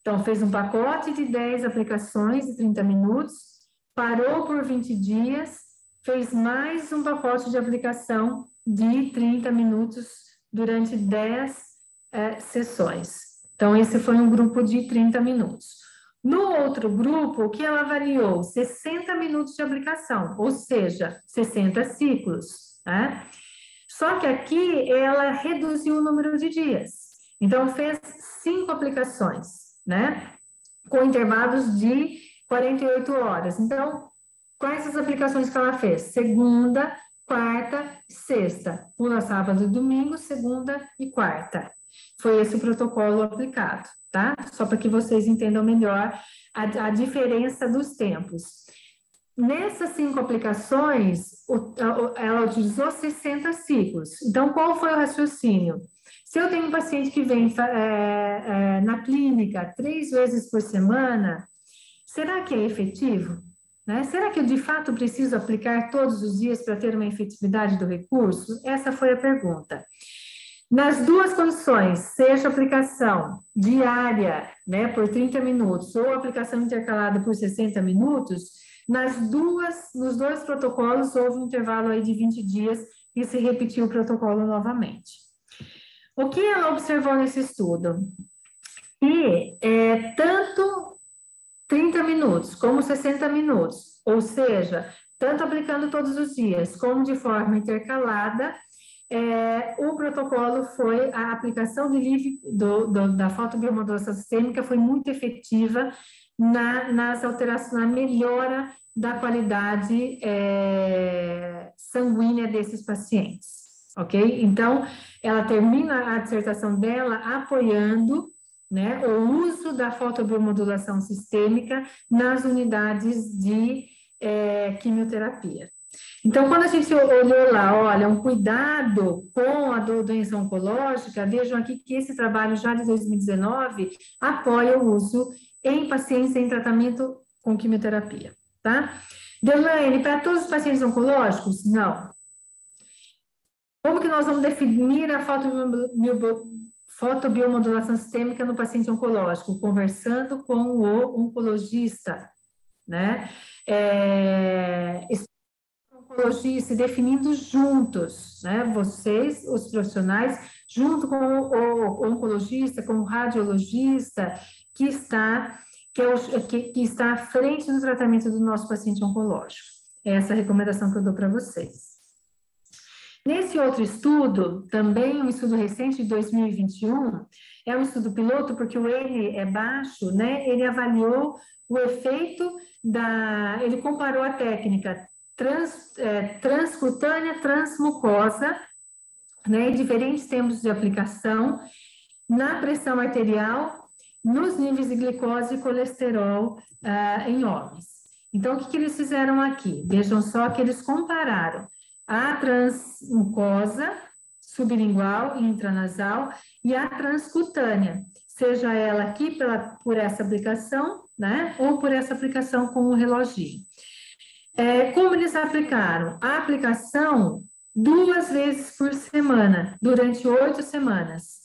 Então, fez um pacote de 10 aplicações de 30 minutos, parou por 20 dias, fez mais um pacote de aplicação de 30 minutos durante 10 é, sessões. Então, esse foi um grupo de 30 minutos. No outro grupo, o que ela avaliou? 60 minutos de aplicação, ou seja, 60 ciclos. Né? Só que aqui ela reduziu o número de dias. Então, fez cinco aplicações, né? Com intervalos de 48 horas. Então, quais as aplicações que ela fez? Segunda, quarta, sexta, pula sábado e domingo, segunda e quarta. Foi esse o protocolo aplicado, tá? Só para que vocês entendam melhor a, a diferença dos tempos. Nessas cinco aplicações, ela utilizou 60 ciclos. Então, qual foi o raciocínio? Se eu tenho um paciente que vem é, é, na clínica três vezes por semana, será que é efetivo? Né? Será que eu de fato preciso aplicar todos os dias para ter uma efetividade do recurso? Essa foi a pergunta. Nas duas condições, seja aplicação diária, né, por 30 minutos, ou aplicação intercalada por 60 minutos, nas duas, nos dois protocolos houve um intervalo aí de 20 dias e se repetiu o protocolo novamente. O que ela observou nesse estudo? Que é, tanto 30 minutos como 60 minutos, ou seja, tanto aplicando todos os dias como de forma intercalada, é, o protocolo foi a aplicação livre, do, do, da fotobiomodulação sistêmica foi muito efetiva na, nas alterações, na melhora da qualidade é, sanguínea desses pacientes, ok? Então, ela termina a dissertação dela apoiando né, o uso da fotobiomodulação sistêmica nas unidades de é, quimioterapia. Então, quando a gente olhou lá, olha, um cuidado com a doença oncológica, vejam aqui que esse trabalho já de 2019 apoia o uso em pacientes em tratamento com quimioterapia, tá? Delaine, para todos os pacientes oncológicos? Não. Como que nós vamos definir a fotobiomodulação sistêmica no paciente oncológico? Conversando com o oncologista, né? É, oncologia se definindo juntos, né? Vocês, os profissionais, junto com o, oncologista, com o radiologista, que está, que, é o, que, que está à frente do tratamento do nosso paciente oncológico. É essa a recomendação que eu dou para vocês. Nesse outro estudo, também um estudo recente de 2021, é um estudo piloto porque o N é baixo, né? Ele avaliou o efeito da, ele comparou a técnica trans, é, transcutânea, transmucosa, né, diferentes tempos de aplicação, na pressão arterial, nos níveis de glicose e colesterol uh, em homens. Então, o que, que eles fizeram aqui? Vejam só que eles compararam a transmucosa, sublingual e intranasal, e a transcutânea, seja ela aqui pela, por essa aplicação, né, ou por essa aplicação com o reloginho. É, como eles aplicaram? A aplicação duas vezes por semana, durante oito semanas.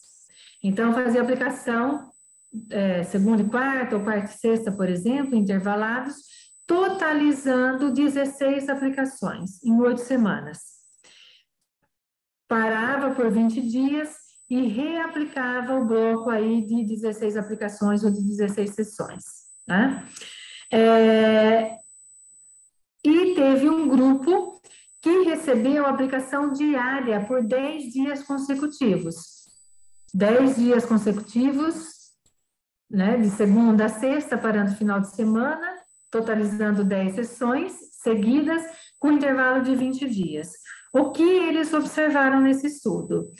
Então, fazia aplicação é, segunda e quarta, ou quarta e sexta, por exemplo, intervalados, totalizando 16 aplicações em oito semanas. Parava por 20 dias e reaplicava o bloco aí de 16 aplicações ou de 16 sessões. Né? É, e teve um grupo que recebeu aplicação diária por 10 dias consecutivos. 10 dias consecutivos, né, de segunda a sexta, parando no final de semana, totalizando 10 sessões seguidas, com intervalo de 20 dias. O que eles observaram nesse estudo?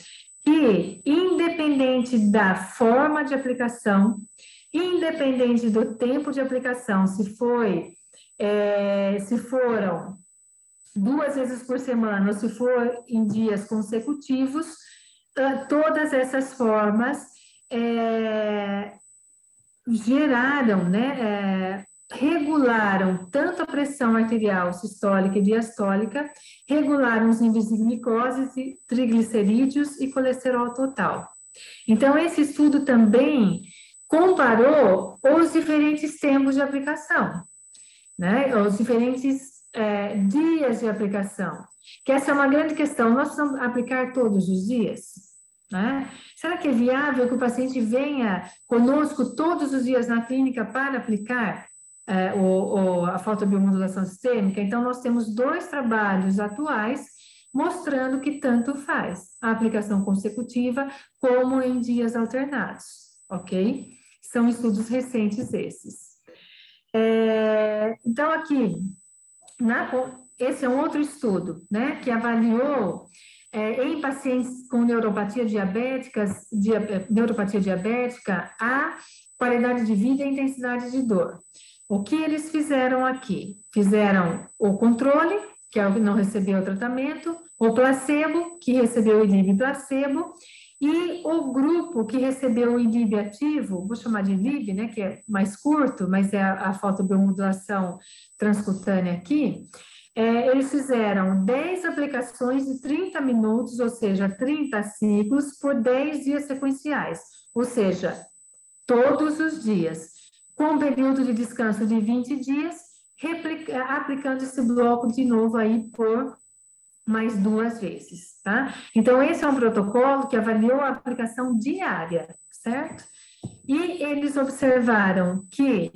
Que, independente da forma de aplicação, independente do tempo de aplicação, se foi é, se foram duas vezes por semana ou se for em dias consecutivos, uh, todas essas formas é, geraram, né, é, regularam tanto a pressão arterial sistólica e diastólica, regularam os níveis de glicose, triglicerídeos e colesterol total. Então, esse estudo também comparou os diferentes tempos de aplicação né? Os diferentes é, dias de aplicação. Que essa é uma grande questão. Nós vamos aplicar todos os dias? Né? Será que é viável que o paciente venha conosco todos os dias na clínica para aplicar é, o, o, a fotobiomodulação sistêmica? Então, nós temos dois trabalhos atuais mostrando que tanto faz a aplicação consecutiva como em dias alternados, ok? São estudos recentes esses. É, então, aqui, na, esse é um outro estudo, né, que avaliou é, em pacientes com neuropatia diabética, dia, é, neuropatia diabética, a qualidade de vida e intensidade de dor. O que eles fizeram aqui? Fizeram o controle, que é o que não recebeu o tratamento, o placebo, que recebeu o inib placebo, e o grupo que recebeu o INIB ativo, vou chamar de INIB, né, que é mais curto, mas é a, a fotobiomodulação transcutânea aqui, é, eles fizeram 10 aplicações de 30 minutos, ou seja, 30 ciclos, por 10 dias sequenciais, ou seja, todos os dias, com um período de descanso de 20 dias, aplicando esse bloco de novo aí por mais duas vezes, tá? Então, esse é um protocolo que avaliou a aplicação diária, certo? E eles observaram que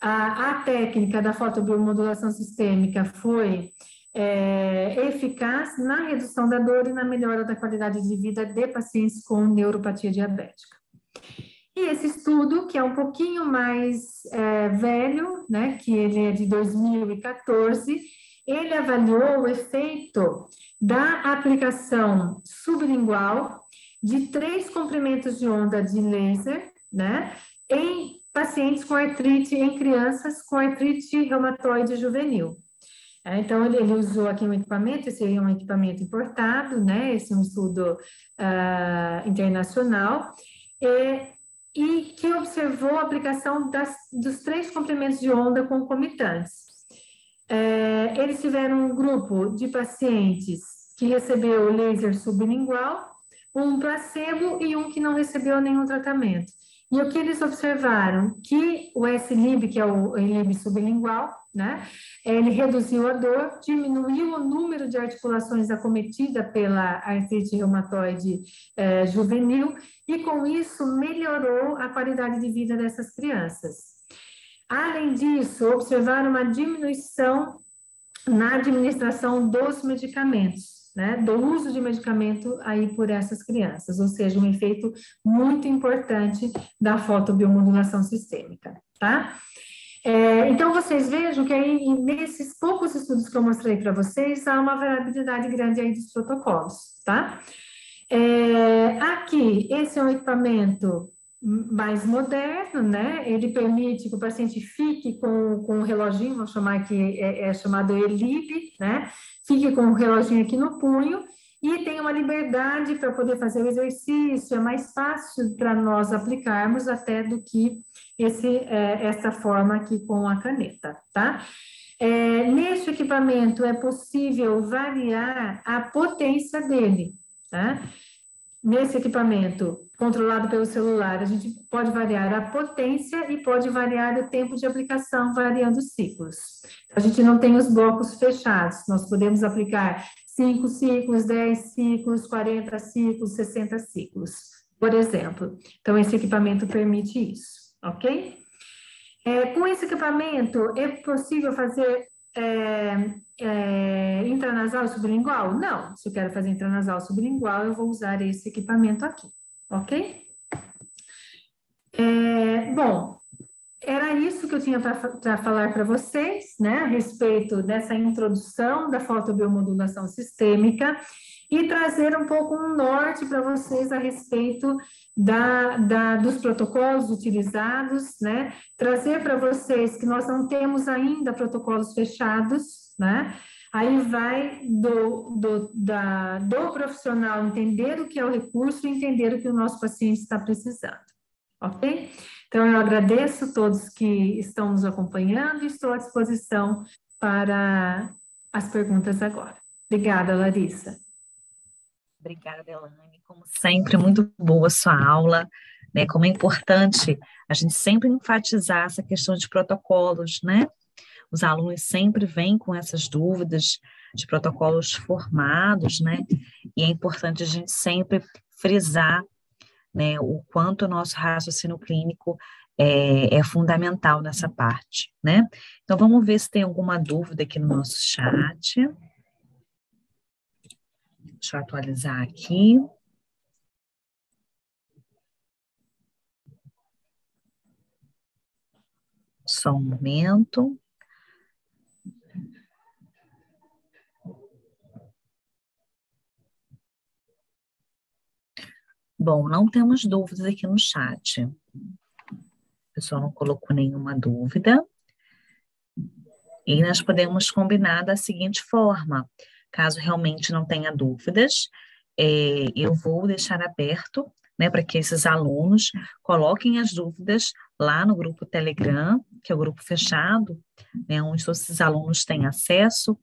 a, a técnica da fotobiomodulação sistêmica foi é, eficaz na redução da dor e na melhora da qualidade de vida de pacientes com neuropatia diabética. E esse estudo, que é um pouquinho mais é, velho, né, que ele é de 2014, ele avaliou o efeito da aplicação sublingual de três comprimentos de onda de laser, né, em pacientes com artrite, em crianças com artrite reumatoide juvenil. É, então, ele, ele, usou aqui um equipamento, esse é um equipamento importado, né, esse é um estudo uh, internacional, e, e, que observou a aplicação das, dos três comprimentos de onda concomitantes. É, eles tiveram um grupo de pacientes que recebeu laser sublingual, um placebo e um que não recebeu nenhum tratamento. E o que eles observaram? Que o S-LIB, que é o LIB sublingual, né? Ele reduziu a dor, diminuiu o número de articulações acometida pela artrite reumatoide eh, juvenil e, com isso, melhorou a qualidade de vida dessas crianças. Além disso, observaram uma diminuição na administração dos medicamentos, né, do uso de medicamento aí por essas crianças, ou seja, um efeito muito importante da fotobiomodulação sistêmica, tá? É, então, vocês vejam que aí, nesses poucos estudos que eu mostrei para vocês, há uma variabilidade grande aí dos protocolos, tá? É, aqui, esse é um equipamento mais moderno, né? Ele permite que o paciente fique com, com um reloginho, vamos chamar que é, é chamado ELIB, né? Fique com o reloginho aqui no punho e tem uma liberdade para poder fazer o exercício, é mais fácil para nós aplicarmos até do que esse, é, essa forma aqui com a caneta, tá? É, neste equipamento é possível variar a potência dele, tá? Nesse equipamento controlado pelo celular, a gente pode variar a potência e pode variar o tempo de aplicação, variando os ciclos. A gente não tem os blocos fechados, nós podemos aplicar 5 ciclos, 10 ciclos, 40 ciclos, 60 ciclos, por exemplo. Então, esse equipamento permite isso, ok? É, com esse equipamento, é possível fazer é, é, intranasal sublingual? Não. Se eu quero fazer intranasal sublingual, eu vou usar esse equipamento aqui, ok? É, bom, era isso que eu tinha para falar para vocês, né, a respeito dessa introdução da fotobiomodulação sistêmica e trazer um pouco um norte para vocês a respeito da, da, dos protocolos utilizados, né, trazer para vocês que nós não temos ainda protocolos fechados, né, aí vai do, do, da, do profissional entender o que é o recurso e entender o que o nosso paciente está precisando, ok? Então, eu agradeço todos que estão nos acompanhando e estou à disposição para as perguntas agora. Obrigada, Larissa. Obrigada, Elane. Como sempre, muito boa a sua aula. Né? Como é importante a gente sempre enfatizar essa questão de protocolos, né? Os alunos sempre vêm com essas dúvidas de protocolos formados, né? E é importante a gente sempre frisar né, o quanto o nosso raciocínio clínico é, é, fundamental nessa parte, né? Então, vamos ver se tem alguma dúvida aqui no nosso chat. Deixa eu atualizar aqui. Só um momento. Bom, não temos dúvidas aqui no chat. O pessoal não colocou nenhuma dúvida. E nós podemos combinar da seguinte forma: caso realmente não tenha dúvidas, é, eu vou deixar aberto né, para que esses alunos coloquem as dúvidas lá no grupo Telegram, que é o grupo fechado, né, onde todos esses alunos têm acesso.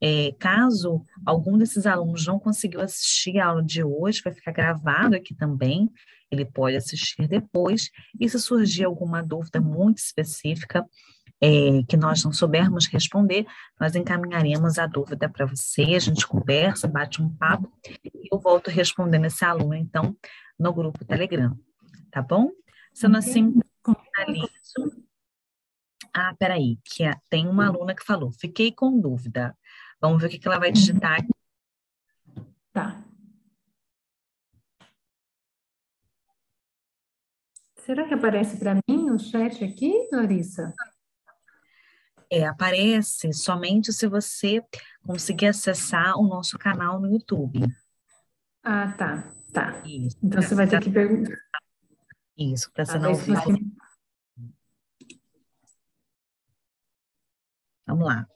É, caso algum desses alunos não conseguiu assistir a aula de hoje, vai ficar gravado aqui também, ele pode assistir depois, e se surgir alguma dúvida muito específica, é, que nós não soubermos responder, nós encaminharemos a dúvida para você, a gente conversa, bate um papo, e eu volto respondendo esse aluno, então, no grupo Telegram, tá bom? Sendo assim, finalizo. Ah, peraí, que tem uma aluna que falou, fiquei com dúvida. Vamos ver o que, ela vai digitar aqui. Tá. Será que aparece para mim no chat aqui, Larissa? É, aparece somente se você conseguir acessar o nosso canal no YouTube. Ah, tá, tá. Isso. Então você vai ter que perguntar. Isso, para você não ouvir. Vamos lá.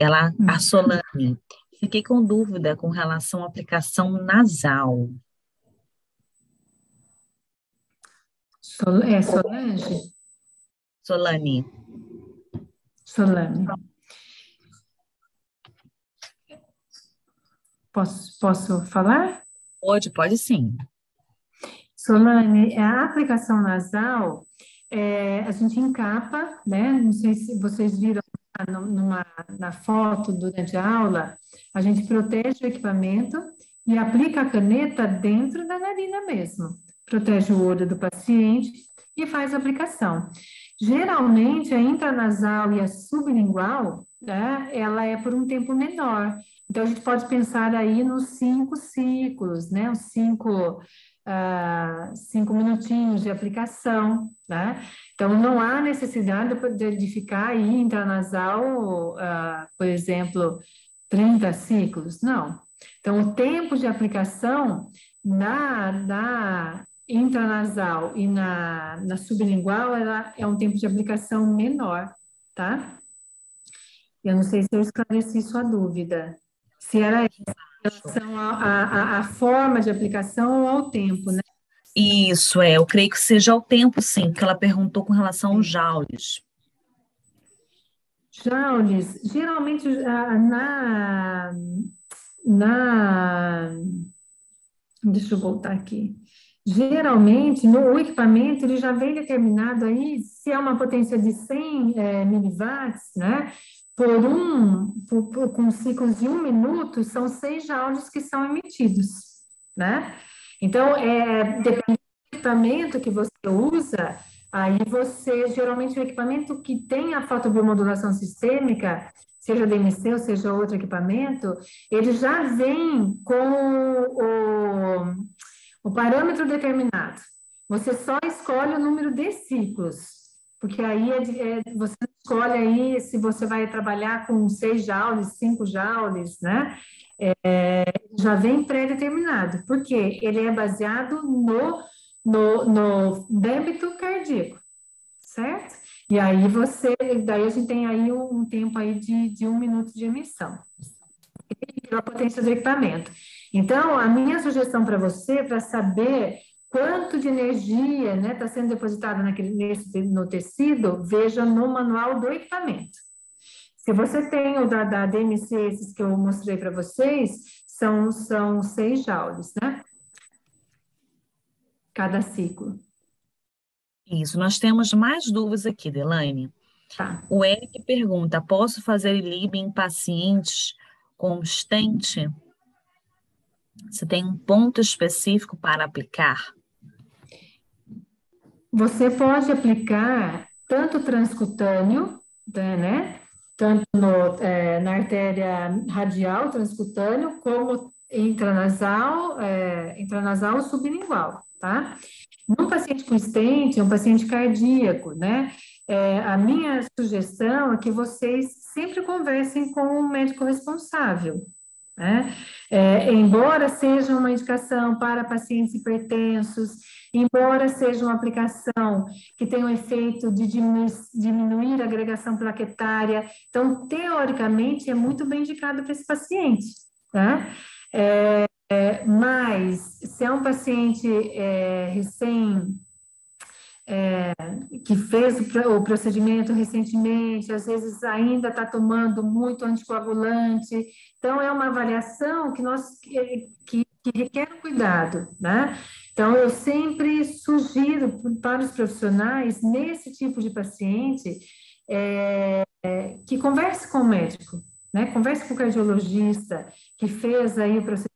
Ela, a hum. Solane, fiquei com dúvida com relação à aplicação nasal. Sol, é Solange? Solane. Solane. Posso, posso falar? Pode, pode sim. Solane, a aplicação nasal, é, a gente encapa, né? Não sei se vocês viram numa, na foto durante a aula, a gente protege o equipamento e aplica a caneta dentro da narina mesmo. Protege o olho do paciente e faz a aplicação. Geralmente, a intranasal e a sublingual, né, ela é por um tempo menor. Então, a gente pode pensar aí nos cinco ciclos, né, os cinco uh, cinco minutinhos de aplicação, né? Então, não há necessidade de ficar aí intranasal, uh, por exemplo, 30 ciclos, não. Então, o tempo de aplicação na, na intranasal e na, na sublingual ela é um tempo de aplicação menor, tá? Eu não sei se eu esclareci sua dúvida. Se era essa relação à, forma de aplicação ou ao tempo, né? Isso, é. Eu creio que seja ao tempo, sim, porque ela perguntou com relação aos joules. Joules, geralmente na, na. Deixa eu voltar aqui. Geralmente, no equipamento, ele já vem determinado aí, se é uma potência de 100 é, miliwatts, né? Por um, por, por, com ciclos de um minuto, são seis áudios que são emitidos, né? Então, é, dependendo do equipamento que você usa, aí você, geralmente, o equipamento que tem a fotobiomodulação sistêmica, seja DMC ou seja outro equipamento, ele já vem com o, o parâmetro determinado. Você só escolhe o número de ciclos porque aí é, é, você escolhe aí se você vai trabalhar com seis joules, cinco joules, né? É, já vem pré-determinado, porque ele é baseado no, no, no débito cardíaco, certo? E aí você, daí a gente tem aí um, um tempo aí de, de um minuto de emissão, pela potência do equipamento. Então, a minha sugestão para você, para saber quanto de energia está né, tá sendo depositado naquele, nesse, no tecido, veja no manual do equipamento. Se você tem o da, da DMC, esses que eu mostrei para vocês, são, são seis joules, né? Cada ciclo. Isso, nós temos mais dúvidas aqui, Delaine. Tá. O Eric pergunta: posso fazer LIB em pacientes com stent? Você tem um ponto específico para aplicar? Você pode aplicar tanto transcutâneo, né, né? tanto no, é, na artéria radial transcutâneo, como intranasal, é, intranasal sublingual, tá? Num paciente com estente, um paciente cardíaco, né? É, a minha sugestão é que vocês sempre conversem com o médico responsável, né? É, embora seja uma indicação para pacientes hipertensos, embora seja uma aplicação que tem o efeito de diminuir, a agregação plaquetária, então, teoricamente, é muito bem indicado para esse paciente, tá? É, é, mas, se é um paciente é, recém é, que fez o procedimento recentemente, às vezes ainda está tomando muito anticoagulante. Então, é uma avaliação que, nós, que, que requer cuidado, né? Então, eu sempre sugiro para os profissionais, nesse tipo de paciente, é, é, que converse com o médico, né? Converse com o cardiologista que fez aí o procedimento,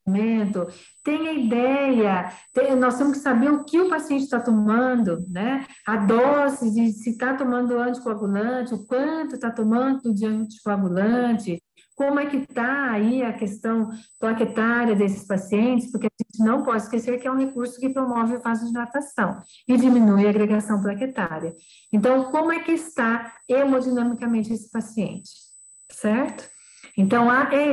tenha ideia, tem, nós temos que saber o que o paciente está tomando, né? A dose de se está tomando anticoagulante, o quanto está tomando de anticoagulante, como é que está aí a questão plaquetária desses pacientes, porque a gente não pode esquecer que é um recurso que promove vasodilatação e diminui a agregação plaquetária. Então, como é que está hemodinamicamente esse paciente, certo? Então, é,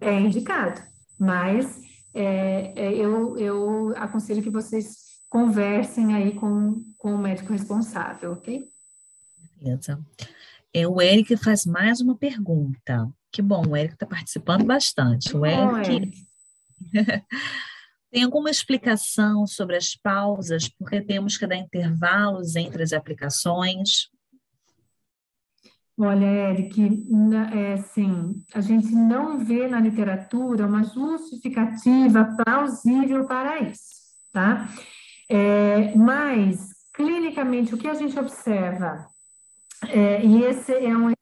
é indicado, mas é, é, eu, eu aconselho que vocês conversem aí com, com o médico responsável, ok? Beleza. É, o Eric faz mais uma pergunta. Que bom, o Eric está participando bastante. O Eric. [laughs] Tem alguma explicação sobre as pausas, porque temos que dar intervalos entre as aplicações? Olha, Eric, é, assim, a gente não vê na literatura uma justificativa plausível para isso, tá? É, mas, clinicamente, o que a gente observa, é, e esse é um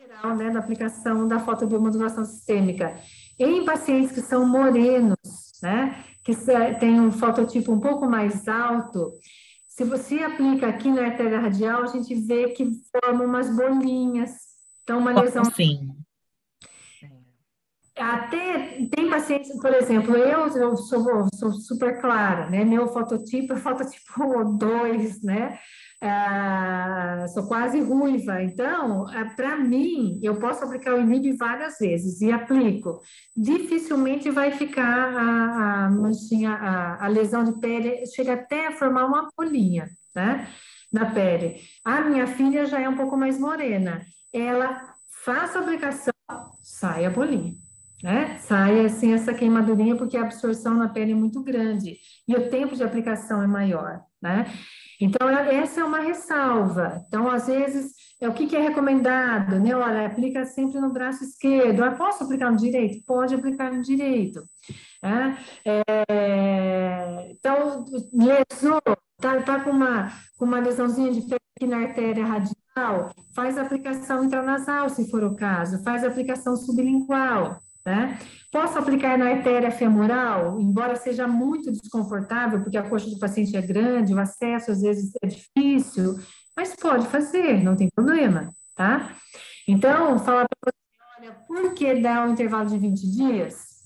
lateral né, da aplicação da fotobiomodulação sistêmica, em pacientes que são morenos, né, que têm um fototipo um pouco mais alto, se você aplica aqui na artéria radial, a gente vê que forma umas bolinhas. Então, uma lesão. Sim. Até tem pacientes, por exemplo, eu, eu sou, sou super clara, né? Meu fototipo é fototipo [laughs] 2, né? Ah, sou quase ruiva. Então, ah, para mim, eu posso aplicar o inib várias vezes e aplico. Dificilmente vai ficar a, a manchinha, a, a lesão de pele, chega até a formar uma bolinha, né? Na pele. A minha filha já é um pouco mais morena. Ela faz a aplicação, sai a bolinha. Né? Sai assim essa queimadurinha porque a absorção na pele é muito grande e o tempo de aplicação é maior, né? Então, é, essa é uma ressalva. Então, às vezes, é o que, que é recomendado, né? Olha, aplica sempre no braço esquerdo. Ah, posso aplicar no direito? Pode aplicar no direito. Né? É, então, lesou, tá, tá com, uma, com uma lesãozinha de pele aqui na artéria radial, faz aplicação intranasal, se for o caso, faz aplicação sublingual. Né? Posso aplicar na artéria femoral, embora seja muito desconfortável, porque a coxa do paciente é grande, o acesso às vezes é difícil, mas pode fazer, não tem problema, tá? Então, falar para você, olha, por que dar um intervalo de 20 dias?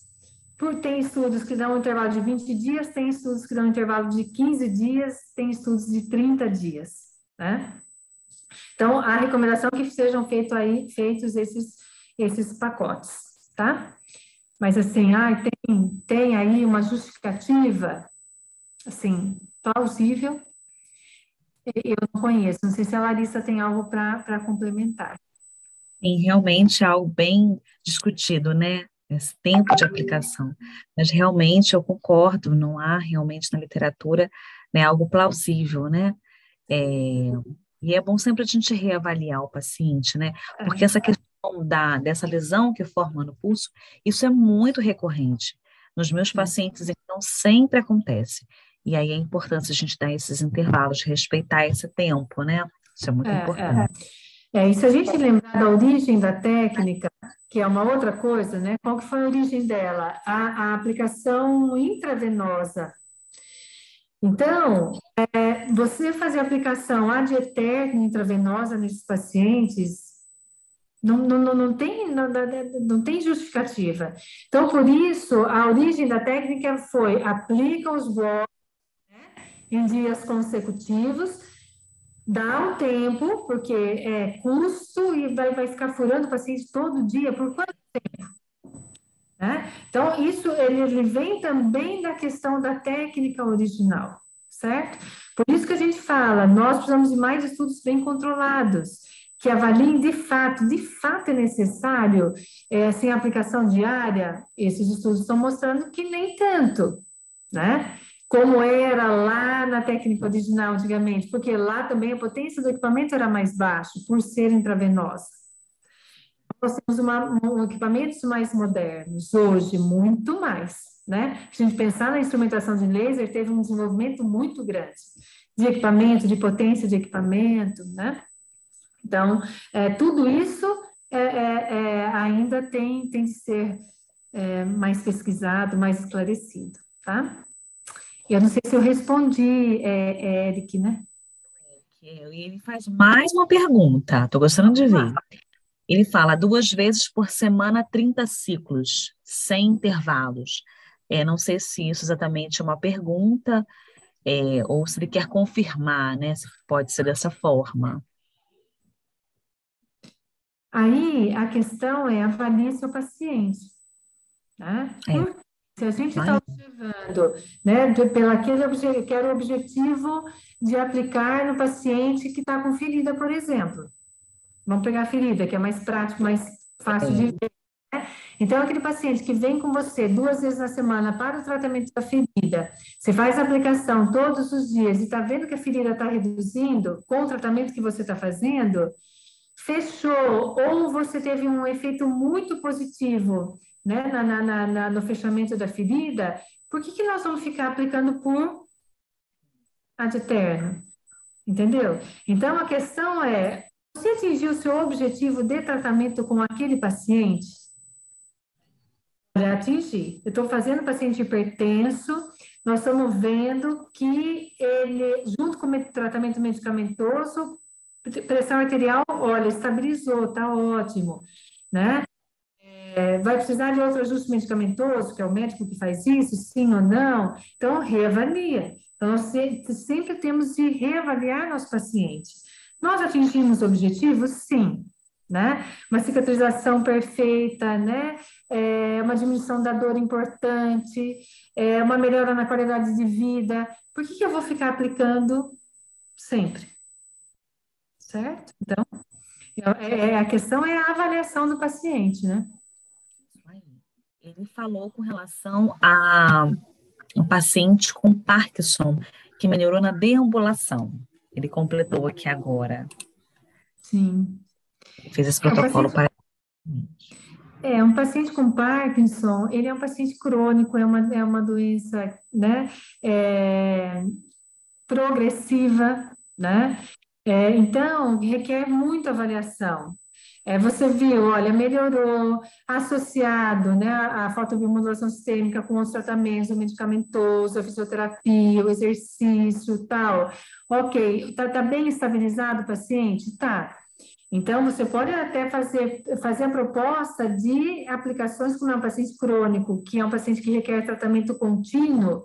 Por, tem estudos que dão um intervalo de 20 dias, tem estudos que dão um intervalo de 15 dias, tem estudos de 30 dias, né? Então, a recomendação é que sejam feito aí, feitos esses, esses pacotes tá? Mas assim, ah, tem, tem aí uma justificativa, assim, plausível, eu não conheço. Não sei se a Larissa tem algo para complementar. Sim, realmente é algo bem discutido, né? Esse tempo de aplicação. Mas realmente eu concordo, não há realmente na literatura né, algo plausível, né? É, e é bom sempre a gente reavaliar o paciente, né? Porque essa questão da, dessa lesão que forma no pulso, isso é muito recorrente. Nos meus pacientes, então, sempre acontece. E aí é importante a gente dar esses intervalos, respeitar esse tempo, né? Isso é muito é, é. importante. É. é, e se a gente lembrar da origem da técnica, que é uma outra coisa, né? Qual que foi a origem dela? A, a aplicação intravenosa. Então, é, você fazer a aplicação ad eterno intravenosa nesses pacientes não, não, não, tem, não, não tem justificativa. Então, por isso, a origem da técnica foi aplica os blocos né, em dias consecutivos, dá o um tempo, porque é custo e vai, vai ficar furando o paciente todo dia, por quanto tempo? Né? Então, isso ele, ele vem também da questão da técnica original, certo? Por isso que a gente fala, nós precisamos de mais estudos bem controlados que avaliem de fato, de fato é necessário, é, sem aplicação diária, esses estudos estão mostrando que nem tanto, né? como era lá na técnica original antigamente, porque lá também a potência do equipamento era mais baixa, por ser intravenosa. Nós temos uma, um, equipamentos mais modernos, hoje, muito mais, né? Se a gente pensar na instrumentação de laser, teve um desenvolvimento muito grande de equipamento, de potência de equipamento, né? Então, é, tudo isso é, é, é ainda tem, tem de ser é, mais pesquisado, mais esclarecido, tá? Eu não sei se eu respondi, é, Eric, né? Ele faz mais uma pergunta, estou gostando de ver. Ele fala duas vezes por semana, 30 ciclos, sem intervalos. É, não sei se isso exatamente é uma pergunta, é, ou se ele quer confirmar, né? Se pode ser dessa forma. Aí a questão é avalie seu paciente. Né? É. Se a gente está observando, né, pelo aquele que era o objetivo de aplicar no paciente que está com ferida, por exemplo. Vamos pegar a ferida, que é mais prático, mais fácil é. de ver. Né? Então, aquele paciente que vem com você duas vezes na semana para o tratamento da ferida, você faz a aplicação todos os dias e está vendo que a ferida está reduzindo com o tratamento que você está fazendo, fechou, ou você teve um efeito muito positivo né, na, na, na, no fechamento da ferida, por que, que nós vamos ficar aplicando por ad eterno? Entendeu? Então, a questão é, você atingiu o seu objetivo de tratamento com aquele paciente? Já atingi. Eu estou fazendo paciente hipertenso, nós estamos vendo que ele, junto com o tratamento medicamentoso, pressão arterial, olha, estabilizou, está ótimo, né? É, vai precisar de outro ajuste medicamentoso, que é o médico que faz isso, sim ou não? Então, reavalia. Então, sempre temos de reavaliar nosso paciente. Nós atingimos o objetivo? Sim. Né? Uma cicatrização perfeita, né? É uma diminuição da dor importante, é uma melhora na qualidade de vida. Por que, que eu vou ficar aplicando sempre? Certo? Então, é, é a questão é a avaliação do paciente, né? Ele falou com relação a um paciente com Parkinson que melhorou na deambulação. Ele completou aqui agora. Sim. Fez esse protocolo é um paciente, para. É, um paciente com Parkinson, ele é um paciente crônico, é uma, é uma doença, né, é, progressiva, né, é, então requer muita avaliação. É, você viu, olha, melhorou, associado né, a fotobiomodulação sistêmica com os tratamentos, o medicamentoso, a fisioterapia, o exercício tal. Ok, está tá bem estabilizado o paciente? Tá. Então, você pode até fazer, fazer a proposta de aplicações com um paciente crônico, que é um paciente que requer tratamento contínuo,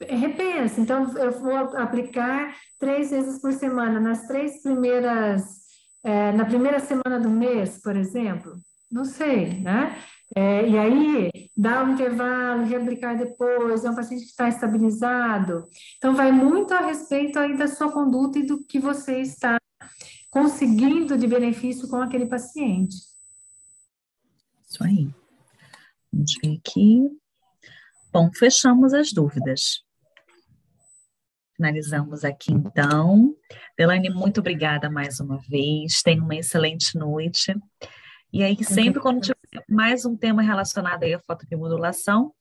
repensa. Então, eu vou aplicar três vezes por semana, nas três primeiras é, na primeira semana do mês, por exemplo? Não sei, né? É, e aí, dá um intervalo, reaplicar depois, é um paciente que está estabilizado. Então, vai muito a respeito aí da sua conduta e do que você está conseguindo de benefício com aquele paciente. Isso aí. Vamos ver aqui. Bom, fechamos as dúvidas. Finalizamos aqui então. Delane, muito obrigada mais uma vez. Tenha uma excelente noite. E aí, sempre quando tiver mais um tema relacionado aí à fotobiomodulação,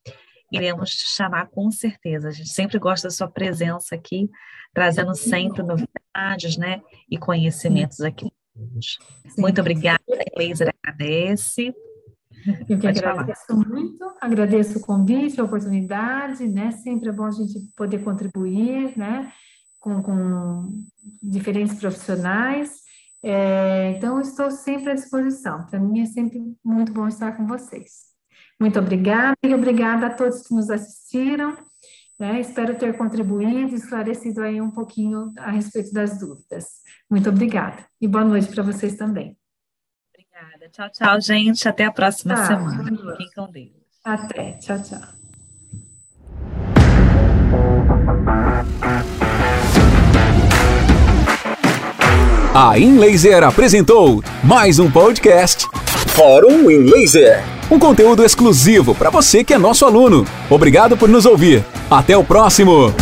iremos te chamar com certeza. A gente sempre gosta da sua presença aqui, trazendo sempre novidades, né? E conhecimentos aqui. Muito obrigada, Laser agradece. Eu que Pode agradeço falar. muito, agradeço o convite, a oportunidade, né? Sempre é bom a gente poder contribuir, né? Com, com diferentes profissionais. É, então, estou sempre à disposição. Para mim é sempre muito bom estar com vocês. Muito obrigada e obrigada a todos que nos assistiram. Né? Espero ter contribuído, esclarecido aí um pouquinho a respeito das dúvidas. Muito obrigada e boa noite para vocês também. Obrigada. Tchau, tchau, gente. Até a próxima tchau, semana. Fiquem com Deus. Até. Tchau, tchau. A InLaser apresentou mais um podcast Fórum InLaser. um conteúdo exclusivo para você que é nosso aluno. Obrigado por nos ouvir. Até o próximo!